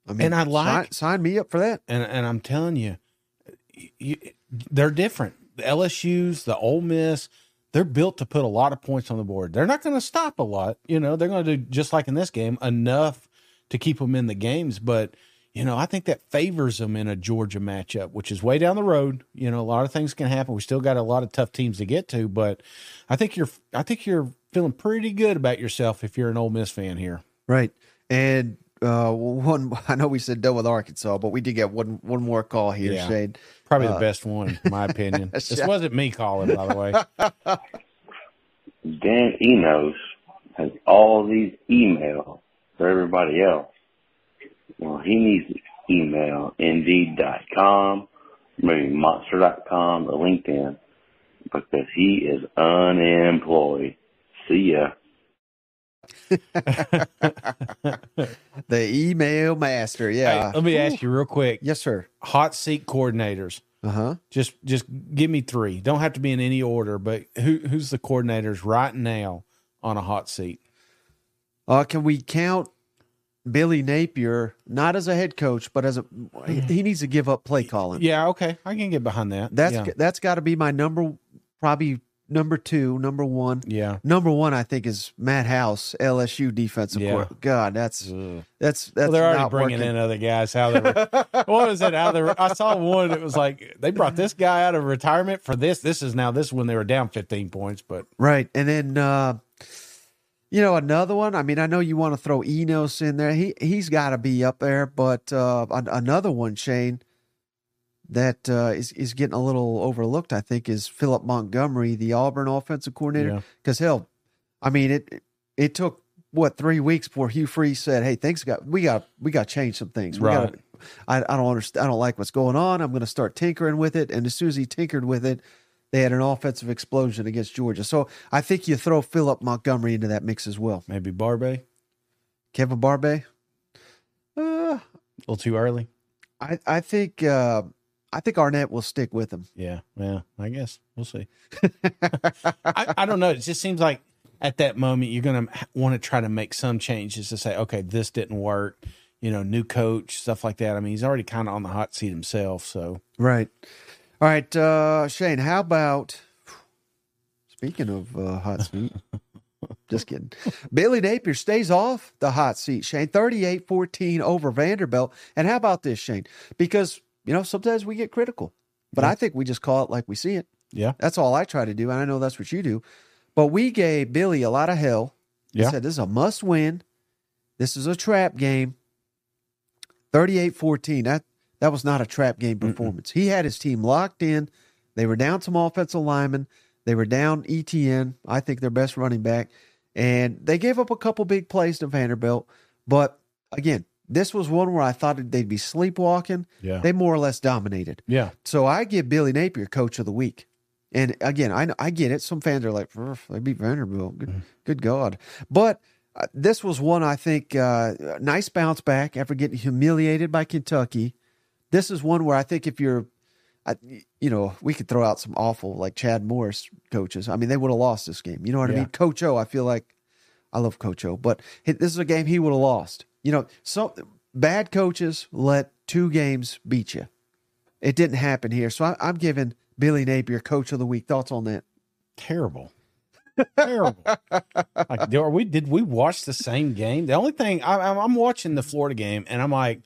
I mean, And I like- sign, sign me up for that. and and I'm telling you, you, they're different. The LSU's, the Ole Miss, they're built to put a lot of points on the board. They're not going to stop a lot. You know, they're going to do just like in this game enough to keep them in the games. But you know, I think that favors them in a Georgia matchup, which is way down the road. You know, a lot of things can happen. We still got a lot of tough teams to get to, but I think you're I think you're feeling pretty good about yourself if you're an Ole Miss fan here. Right. And uh, one, I know we said done with Arkansas, but we did get one one more call here, Yeah. Shane. Probably the Uh, best one, in my opinion. this wasn't me calling, by the way. Dan Enos has all these emails for everybody else. Well, he needs to email Indeed.com, maybe Monster.com or LinkedIn because he is unemployed. See ya. The email master. Yeah. Hey, let me ask you real quick. Yes, sir. Hot seat coordinators. Uh huh. Just just give me three. Don't have to be in any order, but who who's the coordinators right now on a hot seat? Uh, can we count Billy Napier not as a head coach, but as a he needs to give up play calling. Yeah, okay. I can get behind that. That's yeah. that's got to be my number, probably number two, number one. yeah. Number one, I think, is Matt House, LSU defensive Yeah. coordinator. God, that's Ugh. that's that's Well, they're already not bringing working. in other guys. How they were, what was it? How they were, I saw one. It was like they brought this guy out of retirement for this. This is now this is when they were down fifteen points, but Right. And then uh you know, another one. I mean, I know you want to throw Enos in there. He he's got to be up there, but uh another one, Shane, that uh is is getting a little overlooked, I think, is Philip Montgomery, the Auburn offensive coordinator. Yeah. Because hell, I mean, it it took what three weeks before Hugh Freeze said, "Hey, things got we got we got to change some things. We Right. got I I don't understand. I don't like what's going on. I'm going to start tinkering with it." And as soon as he tinkered with it, they had an offensive explosion against Georgia. So I think you throw Philip Montgomery into that mix as well. maybe Barbay Kevin Barbay. Uh, a little too early. I I think uh, I think Arnett will stick with him. Yeah, yeah. I guess we'll see. I, I don't know. It just seems like at that moment you're going to want to try to make some changes to say, okay, this didn't work. You know, new coach, stuff like that. I mean, he's already kind of on the hot seat himself. So Right. All right, uh, Shane. How about speaking of uh, hot seat? Just kidding. Billy Napier stays off the hot seat, Shane. 38 14 over Vanderbilt. And how about this, Shane? Because, you know, sometimes we get critical, but I think we just call it like we see it. yeah, That's all I try to do. And I know that's what you do. But we gave Billy a lot of hell. We Yeah. said this is a must win. This is a trap game. 38 14. That, that was not a trap game performance. He had his team locked in. They were down some offensive linemen. They were down Etienne, I think their best running back. And they gave up a couple big plays to Vanderbilt. But again, this was one where I thought they'd be sleepwalking. yeah, They more or less dominated. yeah. So I give Billy Napier coach of the week. And again, I I get it. Some fans are like, they beat Vanderbilt. Good, good God. But uh, this was one I think uh, nice bounce back after getting humiliated by Kentucky. This is one where I think if you're, I, you know, we could throw out some awful like Chad Morris coaches. I mean, they would have lost this game. You know what I mean? Coach O, I feel like I love Coach O, but this is a game he would have lost. You know, so bad coaches let two games beat you. It didn't happen here. So I, I'm giving Billy Napier coach of the week. Thoughts on that? terrible. terrible. Like, are we did we watch the same game? The only thing I, I'm, I'm watching the Florida game, and I'm like,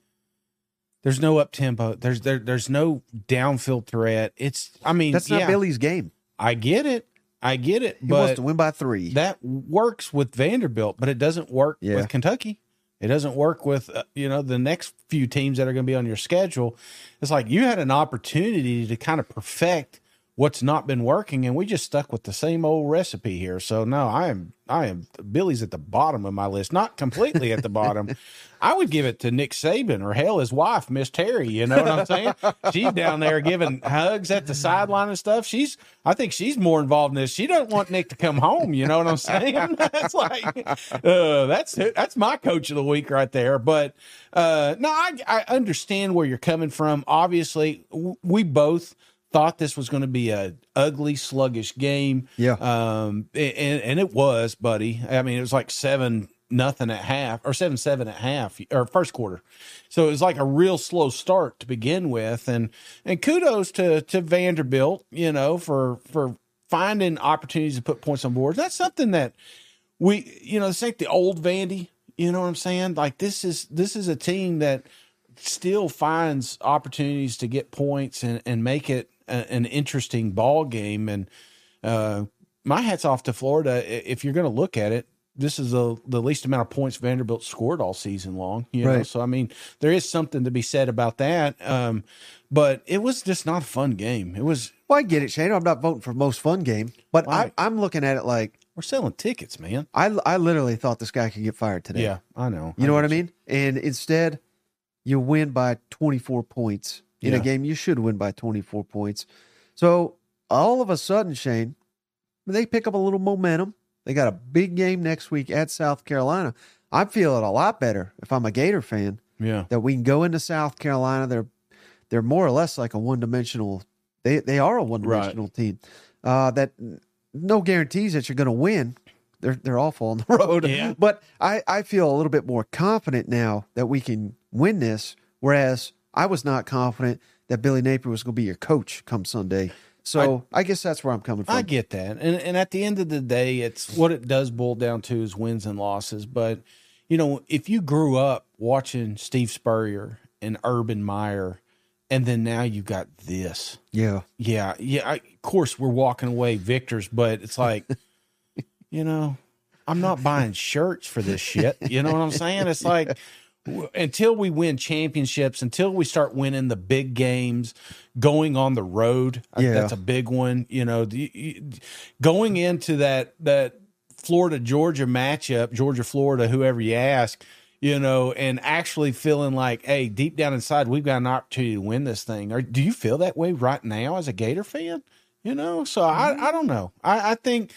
there's no up tempo. There's there, there's no downfield threat. It's I mean, That's not yeah, Billy's game. I get it. I get it. He wants to win by three. that works with Vanderbilt, but it doesn't work Yeah. with Kentucky. It doesn't work with uh, you know the next few teams that are going to be on your schedule. It's like you had an opportunity to kind of perfect what's not been working, and we just stuck with the same old recipe here. So no, I am I am Billy's at the bottom of my list, not completely at the bottom. I would give it to Nick Saban or hell his wife, Miss Terry. You know what I'm saying? she's down there giving hugs at the sideline and stuff. She's I think she's more involved in this. She doesn't want Nick to come home. You know what I'm saying? That's like uh, that's that's my coach of the week right there. But uh, no, I I understand where you're coming from. Obviously, w- we both thought this was going to be a ugly, sluggish game. Yeah. Um, and, and it was, buddy. I mean, it was like seven nothing at half or seven seven at half or first quarter. So it was like a real slow start to begin with. And and kudos to to Vanderbilt, you know, for for finding opportunities to put points on boards. That's something that we, you know, it's like the old Vandy. You know what I'm saying? Like this is this is a team that still finds opportunities to get points and, and make it a, an interesting ball game. And uh, my hats off to Florida. If you're going to look at it, this is the the least amount of points Vanderbilt scored all season long. You know, Right. so I mean, there is something to be said about that. Um, but it was just not a fun game. It was. Well, I get it, Shane. I'm not voting for most fun game, but Right. I, I'm looking at it like We're selling tickets, man. I, I literally thought this guy could get fired today. Yeah, I know. You know what I mean? And instead, you win by 24 points in a game you should win by 24 points. So all of a sudden, Shane, they pick up a little momentum. They got a big game next week at South Carolina. I'm feeling a lot better if I'm a Gator fan Yeah. that we can go into South Carolina. They're they're more or less like a one dimensional. They they are a one dimensional team. Uh, that no guarantees that you're going to win. They're they're awful on the road. Yeah. But I I feel a little bit more confident now that we can win this. Whereas I was not confident that Billy Napier was going to be your coach come Sunday. So I, guess that's where I'm coming from. I get that. And and at the end of the day, it's what it does boil down to is wins and losses. But you know, if you grew up watching Steve Spurrier and Urban Meyer, and then now you got this. yeah. Yeah, yeah. I, of course, we're walking away victors, but it's like, you know, I'm not buying shirts for this shit. You know what I'm saying? It's like until we win championships, until we start winning the big games, going on the road, yeah. that's a big one. You know, the- you- going into that that Florida Georgia matchup, Georgia Florida, whoever you ask. You know, and actually feeling like, hey, deep down inside, we've got an opportunity to win this thing. Or do you feel that way right now as a Gator fan? You know, so I, I don't know. I, I think,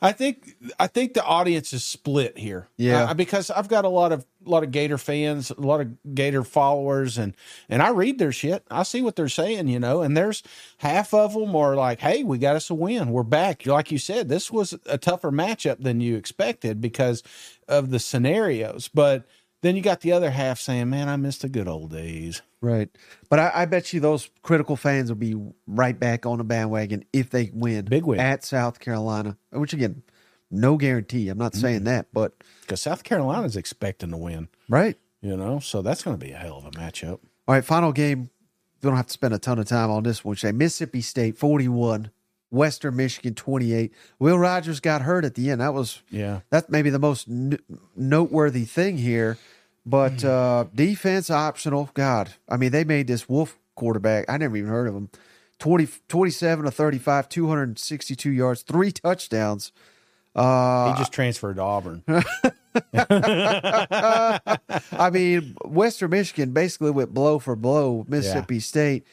I think, I think the audience is split here. Yeah. Uh, because I've got a lot of, a lot of Gator fans, a lot of Gator followers, and and I read their shit. I see what they're saying, you know. And there's half of them are like, "Hey, we got us a win. We're back." Like you said, this was a tougher matchup than you expected because of the scenarios. But then you got the other half saying, "Man, I miss the good old days." Right. But I, I bet you those critical fans will be right back on the bandwagon if they win. Big win. At South Carolina, which again, no guarantee. I'm not saying that, but Because South Carolina's expecting to win, right. you know, so that's going to be a hell of a matchup. All right, final game. We don't have to spend a ton of time on this one. Say Mississippi State 41, Western Michigan 28. Will Rogers got hurt at the end. That was Yeah. that's maybe the most n- noteworthy thing here. But uh, defense optional. God, I mean, they made this Wolff quarterback. I never even heard of him. 20, 27 to 35, 262 yards, three touchdowns. Uh, He just transferred to Auburn. I mean, Western Michigan basically went blow for blow. Mississippi State.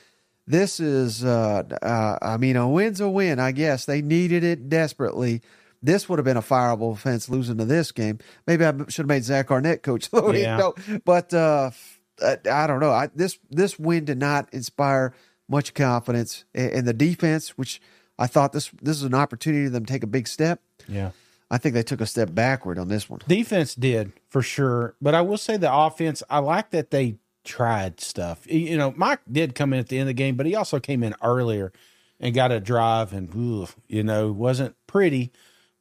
This is, uh, uh, I mean, a win's a win. I guess they needed it desperately. This would have been a fireable offense losing to this game. Maybe I should have made Zach Arnett coach. of the week. Yeah. No, but uh, I, I don't know. I, this this win did not inspire much confidence in, the defense, which I thought this this is an opportunity for them to take a big step. yeah. I think they took a step backward on this one. Defense did for sure, but I will say the offense. I like that they tried stuff. You know, Mike did come in at the end of the game, but he also came in earlier and got a drive, and you know, wasn't pretty.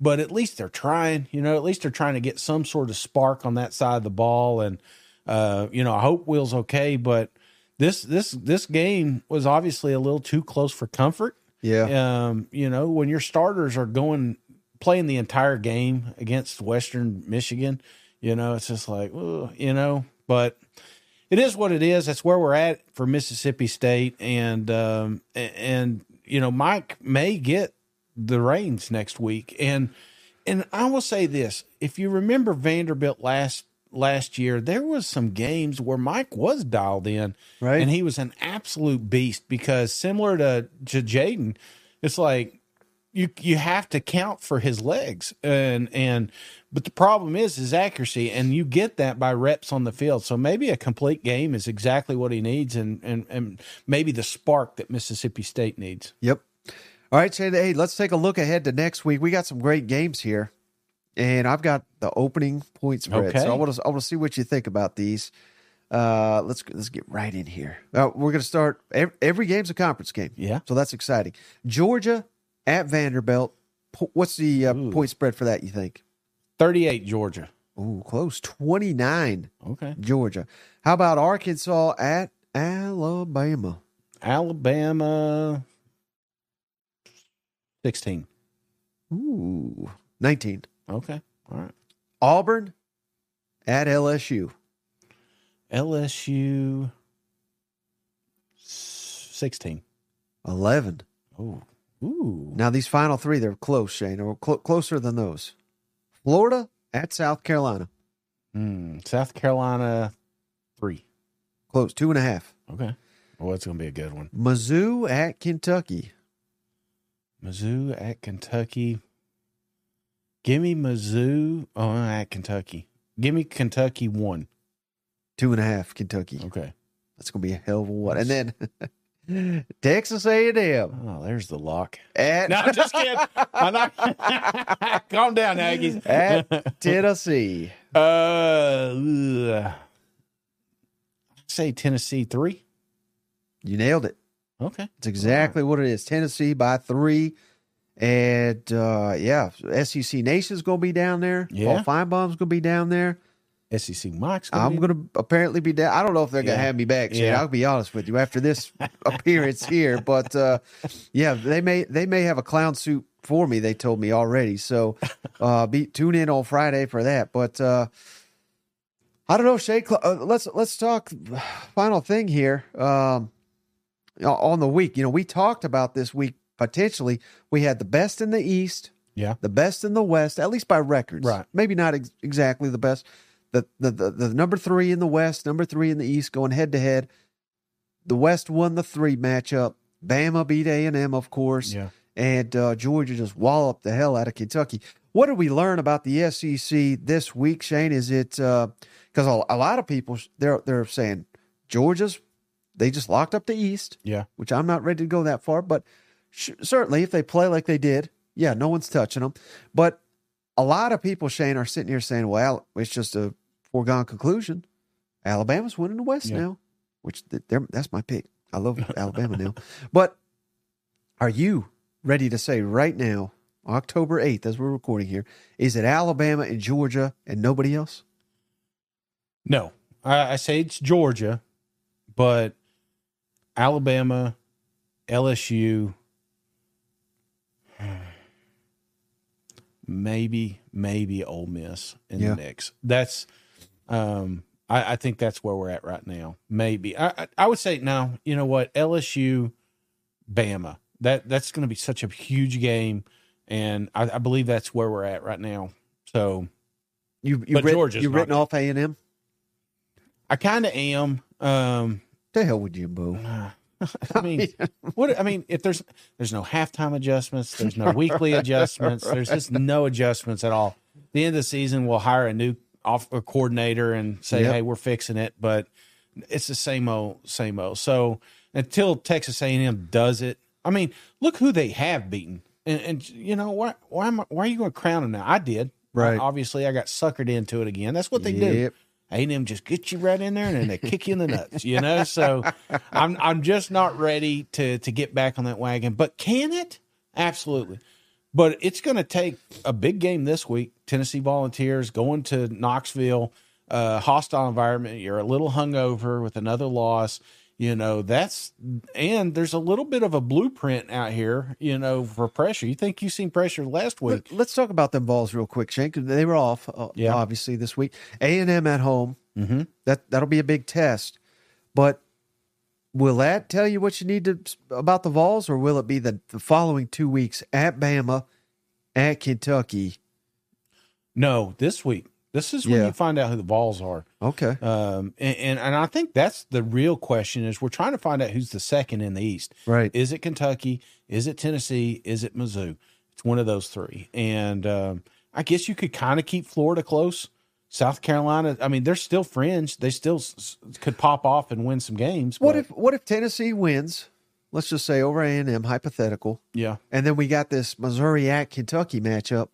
But at least they're trying. You know, at least they're trying to get some sort of spark on that side of the ball, and uh, you know, I hope Will's okay. But this this this game was obviously a little too close for comfort. Yeah. Um, you know, when your starters are going playing the entire game against Western Michigan, you know, it's just like, ugh, you know, but it is what it is. That's where we're at for Mississippi State, and um, and you know, Mike may get the reins next week. And and I will say this: if you remember Vanderbilt last last year, there was some games where Mike was dialed in, Right. and he was an absolute beast. Because similar to to Jayden, it's like you you have to count for his legs and and but the problem is his accuracy and you get that by reps on the field so maybe a complete game is exactly what he needs and and, and maybe the spark that mississippi state needs Yep. All right, Shane. Hey, let's take a look ahead to next week. We got some great games here, and I've got the opening point spread. Okay. So I want to I want to see what you think about these. Uh, let's let's get right in here. Uh, we're going to start. Every, every game's a conference game. Yeah. So that's exciting. Georgia at Vanderbilt. Po- What's the uh, point spread for that? You think? 38 georgia Ooh, close. Twenty nine. okay Georgia. How about Arkansas at Alabama? alabama 16 Ooh, nineteen. okay all right Auburn at LSU. lsu 16 11. oh ooh Now, these final three, they're close, Shane, or clo- closer than those. Florida at South Carolina. Hmm. south carolina 3 Close, two and a half. okay well it's gonna be a good one Mizzou at Kentucky. Mizzou at Kentucky. Give me Mizzou oh, at Kentucky. Give me Kentucky one. Two and a half, Kentucky. Okay. That's going to be a hell of a one. And then Texas A&M Oh, there's the lock. at, No, I'm just kidding. I'm not- Calm down, Aggies. at Tennessee. uh, ugh. say Tennessee three. You nailed it. Okay. It's exactly what it is. Tennessee by three. And uh, yeah, SEC Nation's going to be down there. Yeah. Paul Finebaum's going to be down there. SEC Mike's. Gonna I'm be- going to apparently be down. I don't know if they're going to Yeah. have me back. Shane. Yeah. I'll be honest with you after this appearance here, but uh, yeah, they may they may have a clown suit for me. They told me already. So uh, be tune in on Friday for that. But uh, I don't know, Shay. Uh, let's let's talk final thing here um, on the week. You know, we talked about this week potentially. We had the best in the East Yeah. the best in the West, at least by records. Right. Maybe not ex- exactly the best. The, the the the number three in the West, number three in the East, going head to head. The West won the three matchup. Bama beat A and M, of course, Yeah. and uh, Georgia just walloped the hell out of Kentucky. What did we learn about the SEC this week, Shane? Is it because a, a lot of people they're they're saying Georgia's they just locked up the East, Yeah. which I'm not ready to go that far, but sh- certainly if they play like they did, yeah, no one's touching them. But a lot of people, Shane, are sitting here saying, well, it's just a foregone conclusion. Alabama's winning the West Yeah. now, which they're, that's my pick. I love Alabama now. But are you ready to say right now, October 8th, as we're recording here, is it Alabama and Georgia and nobody else? No, I, I say it's Georgia, but Alabama, LSU, maybe maybe Ole Miss in Yeah. the mix. That's um, I, I think that's where we're at right now. Maybe I I, I would say no. You know what? LSU, Bama. That that's going to be such a huge game, and I, I believe that's where we're at right now. So You you But writ- you written off A and M? I kind of am. Um, The hell would you, Boo? I mean, what I mean, if there's there's no halftime adjustments, there's no weekly adjustments, there's just no adjustments at all. At the end of the season, we'll hire a new off a coordinator and say, Yep. "Hey, we're fixing it," but it's the same old, same old. So until Texas A&M does it, I mean, look who they have beaten, and, and you know why? Why am I, Why are you going to crown them now? I did, Right. obviously, I got suckered into it again. That's what they do. A&M just get you right in there and then they kick you in the nuts, you know? So I'm I'm just not ready to to get back on that wagon. But can it? Absolutely. But it's going to take a big game this week. Tennessee Volunteers going to Knoxville, uh, hostile environment. You're a little hungover with another loss. You know, that's, and there's a little bit of a blueprint out here, you know, for pressure. You think you've seen pressure last week. Let, us talk about them Vols real quick. 'cause they were off, uh, Yeah. obviously this week. A and M at home. Mm-hmm. That that'll be a big test. But will that tell you what you need to about the Vols, or will it be the, the following two weeks at Bama, at Kentucky? No, this week. This is when Yeah. you find out who the Vols are. Okay. Um, and, and and I think that's the real question is we're trying to find out who's the second in the East. Right. Is it Kentucky? Is it Tennessee? Is it Mizzou? It's one of those three. And um, I guess you could kind of keep Florida close. South Carolina. I mean, they're still fringe. They still s- s- could pop off and win some games. What but- if what if Tennessee wins? Let's just say over A and M, hypothetical, Yeah. and then we got this Missouri at Kentucky matchup.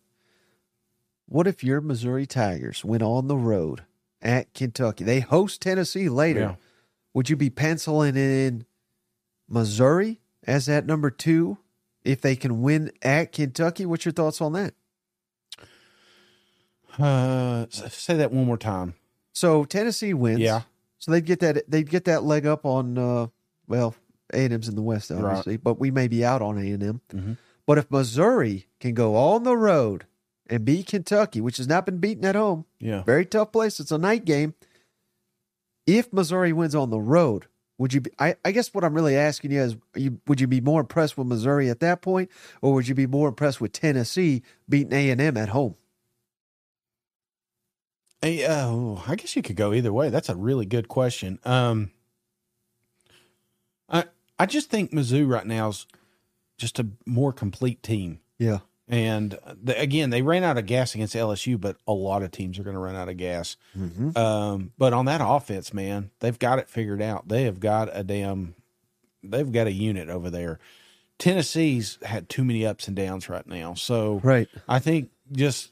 What if your Missouri Tigers went on the road at Kentucky? They host Tennessee later. Yeah. Would you be penciling in Missouri as that number two if they can win at Kentucky? What's your thoughts on that? Uh, say that one more time. So Tennessee wins. Yeah. So they'd get that they'd get that leg up on uh well, A and M's in the West, Right. obviously, but we may be out on A and M. Mhm. But if Missouri can go on the road and beat Kentucky, which has not been beaten at home, Yeah. very tough place. It's a night game. If Missouri wins on the road, would you be? I, I guess what I'm really asking you is, you, would you be more impressed with Missouri at that point, or would you be more impressed with Tennessee beating A and M at home? Hey, oh, I guess you could go either way. That's a really good question. Um, I I just think Mizzou right now is just a more complete team. Yeah. And the, again, they ran out of gas against LSU, but a lot of teams are going to run out of gas. Mm-hmm. Um, but on that offense, man, they've got it figured out. They have got a damn, they've got a unit over there. Tennessee's had too many ups and downs right now. So Right. I think just,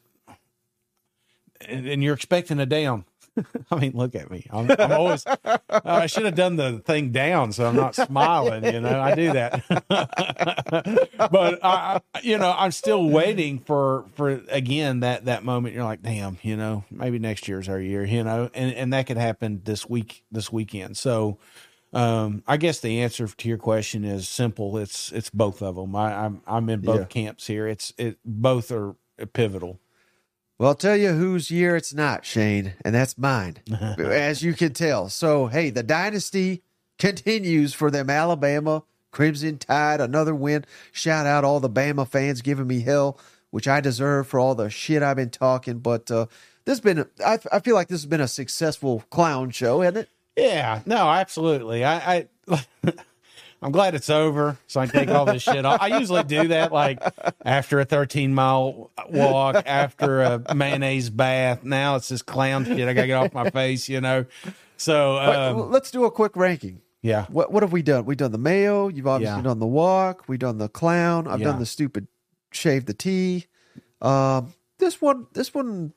and, and you're expecting a down. I mean, look at me. I'm, I'm always, I should have done the thing down so I'm not smiling. You know, I do that. but I, I- you know, I'm still waiting for, for again, that, that moment. You're like, damn, you know, maybe next year's our year, you know, and, and that could happen this week, this weekend. So, um, I guess the answer to your question is simple. It's, it's both of them. I, I'm, I'm in both Yeah. camps here. It's, it, both are pivotal. Well, I'll tell you whose year it's not, Shane, and that's mine, as you can tell. So, hey, the dynasty continues for them Alabama Crimson Tide, another win. Shout out all the Bama fans giving me hell, which I deserve for all the shit I've been talking. But uh, this has been, I, I feel like this has been a successful clown show, hasn't it? Yeah, no, absolutely. I, I I'm glad it's over, so I can take all this shit off. I usually do that like after a 13 mile walk, after a mayonnaise bath. Now it's this clown shit. I gotta get off my face, you know. So um, let's do a quick ranking. yeah, What what have we done? We've done the mayo. You've obviously Yeah. done the walk. We've done the clown. I've Yeah. done the stupid shave the tea. Um, this one this one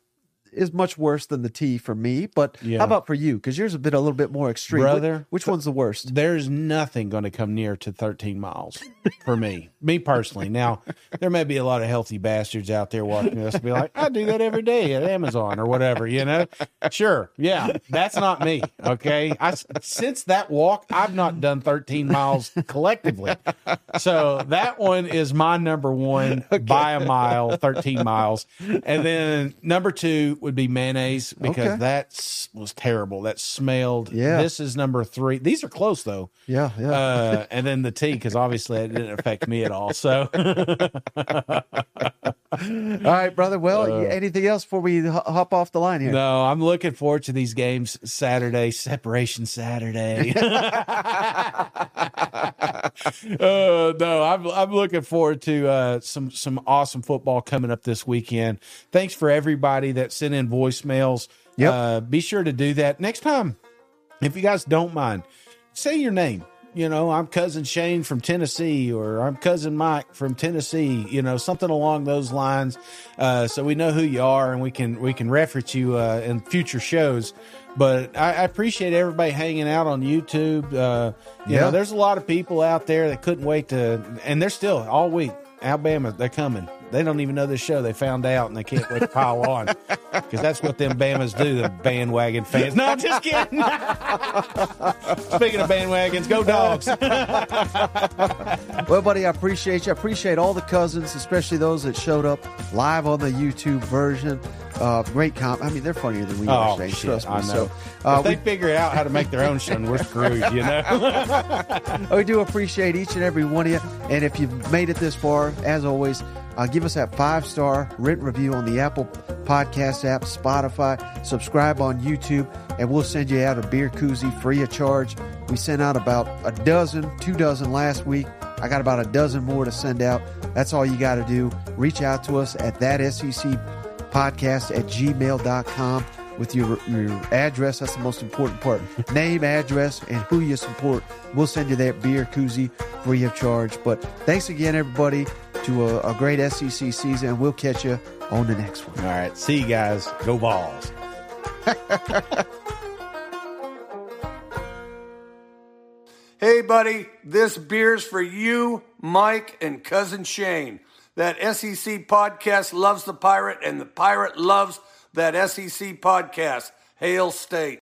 is much worse than the T for me. But Yeah. how about for you? Because yours have been a little bit more extreme. Brother, which, one's the worst? there's nothing going to come near to 13 miles for me, me personally. Now, there may be a lot of healthy bastards out there watching us and be like, I do that every day at Amazon or whatever, you know? Sure. Yeah. That's not me. Okay. I, since that walk, I've not done 13 miles collectively. So that one is my number one by a mile, 13 miles. And then number two would be mayonnaise because Okay. that was terrible. That smelled. Yeah. This is number three. These are close though. Yeah, yeah. Uh, and then the tea, because obviously it didn't affect me at all. So, All right, brother. Well, anything else before we hop off the line here? uh, no, I'm looking forward to these games Saturday, Separation Saturday. uh, no, I'm I'm looking forward to uh, some some awesome football coming up this weekend. Thanks for everybody that sent in voicemails. Yep. Uh, be sure to do that next time. If you guys don't mind, say your name. You know, I'm cousin Shane from Tennessee, or I'm cousin Mike from Tennessee. You know, something along those lines, uh, so we know who you are and we can we can reference you uh, in future shows. But I, I appreciate everybody hanging out on YouTube. Uh, you Yeah. know, there's a lot of people out there that couldn't wait to, and they're still all week. Alabama, they're coming. They don't even know this show. They found out and they can't wait to pile on because that's what them Bamas do. The bandwagon fans. No, I'm just kidding. Speaking of bandwagons, go dogs. Well, buddy, I appreciate you. I appreciate all the cousins, especially those that showed up live on the YouTube version. Uh, great comp. I mean, they're funnier than we are. Oh, Shane, shit, trust me. I know. So, uh, if they figure out how to make their own show, we're screwed, you know? we do appreciate each and every one of you. And if you've made it this far, as always, uh, give us that five star written review on the Apple Podcast app, Spotify, subscribe on YouTube, and we'll send you out a beer koozie free of charge. We sent out about a dozen, two dozen last week. I got about a dozen more to send out. That's all you got to do. Reach out to us at that SEC podcast at gmail.com with your, your address. That's the most important part. Name, address, and who you support. We'll send you that beer koozie free of charge. But thanks again, everybody, to a, a great SEC season, and we'll catch you on the next one. All right. See you guys. Go Vols. Hey, buddy, this beer's for you, Mike, and cousin Shane. That SEC podcast loves the pirate, and the pirate loves that SEC podcast. Hail State.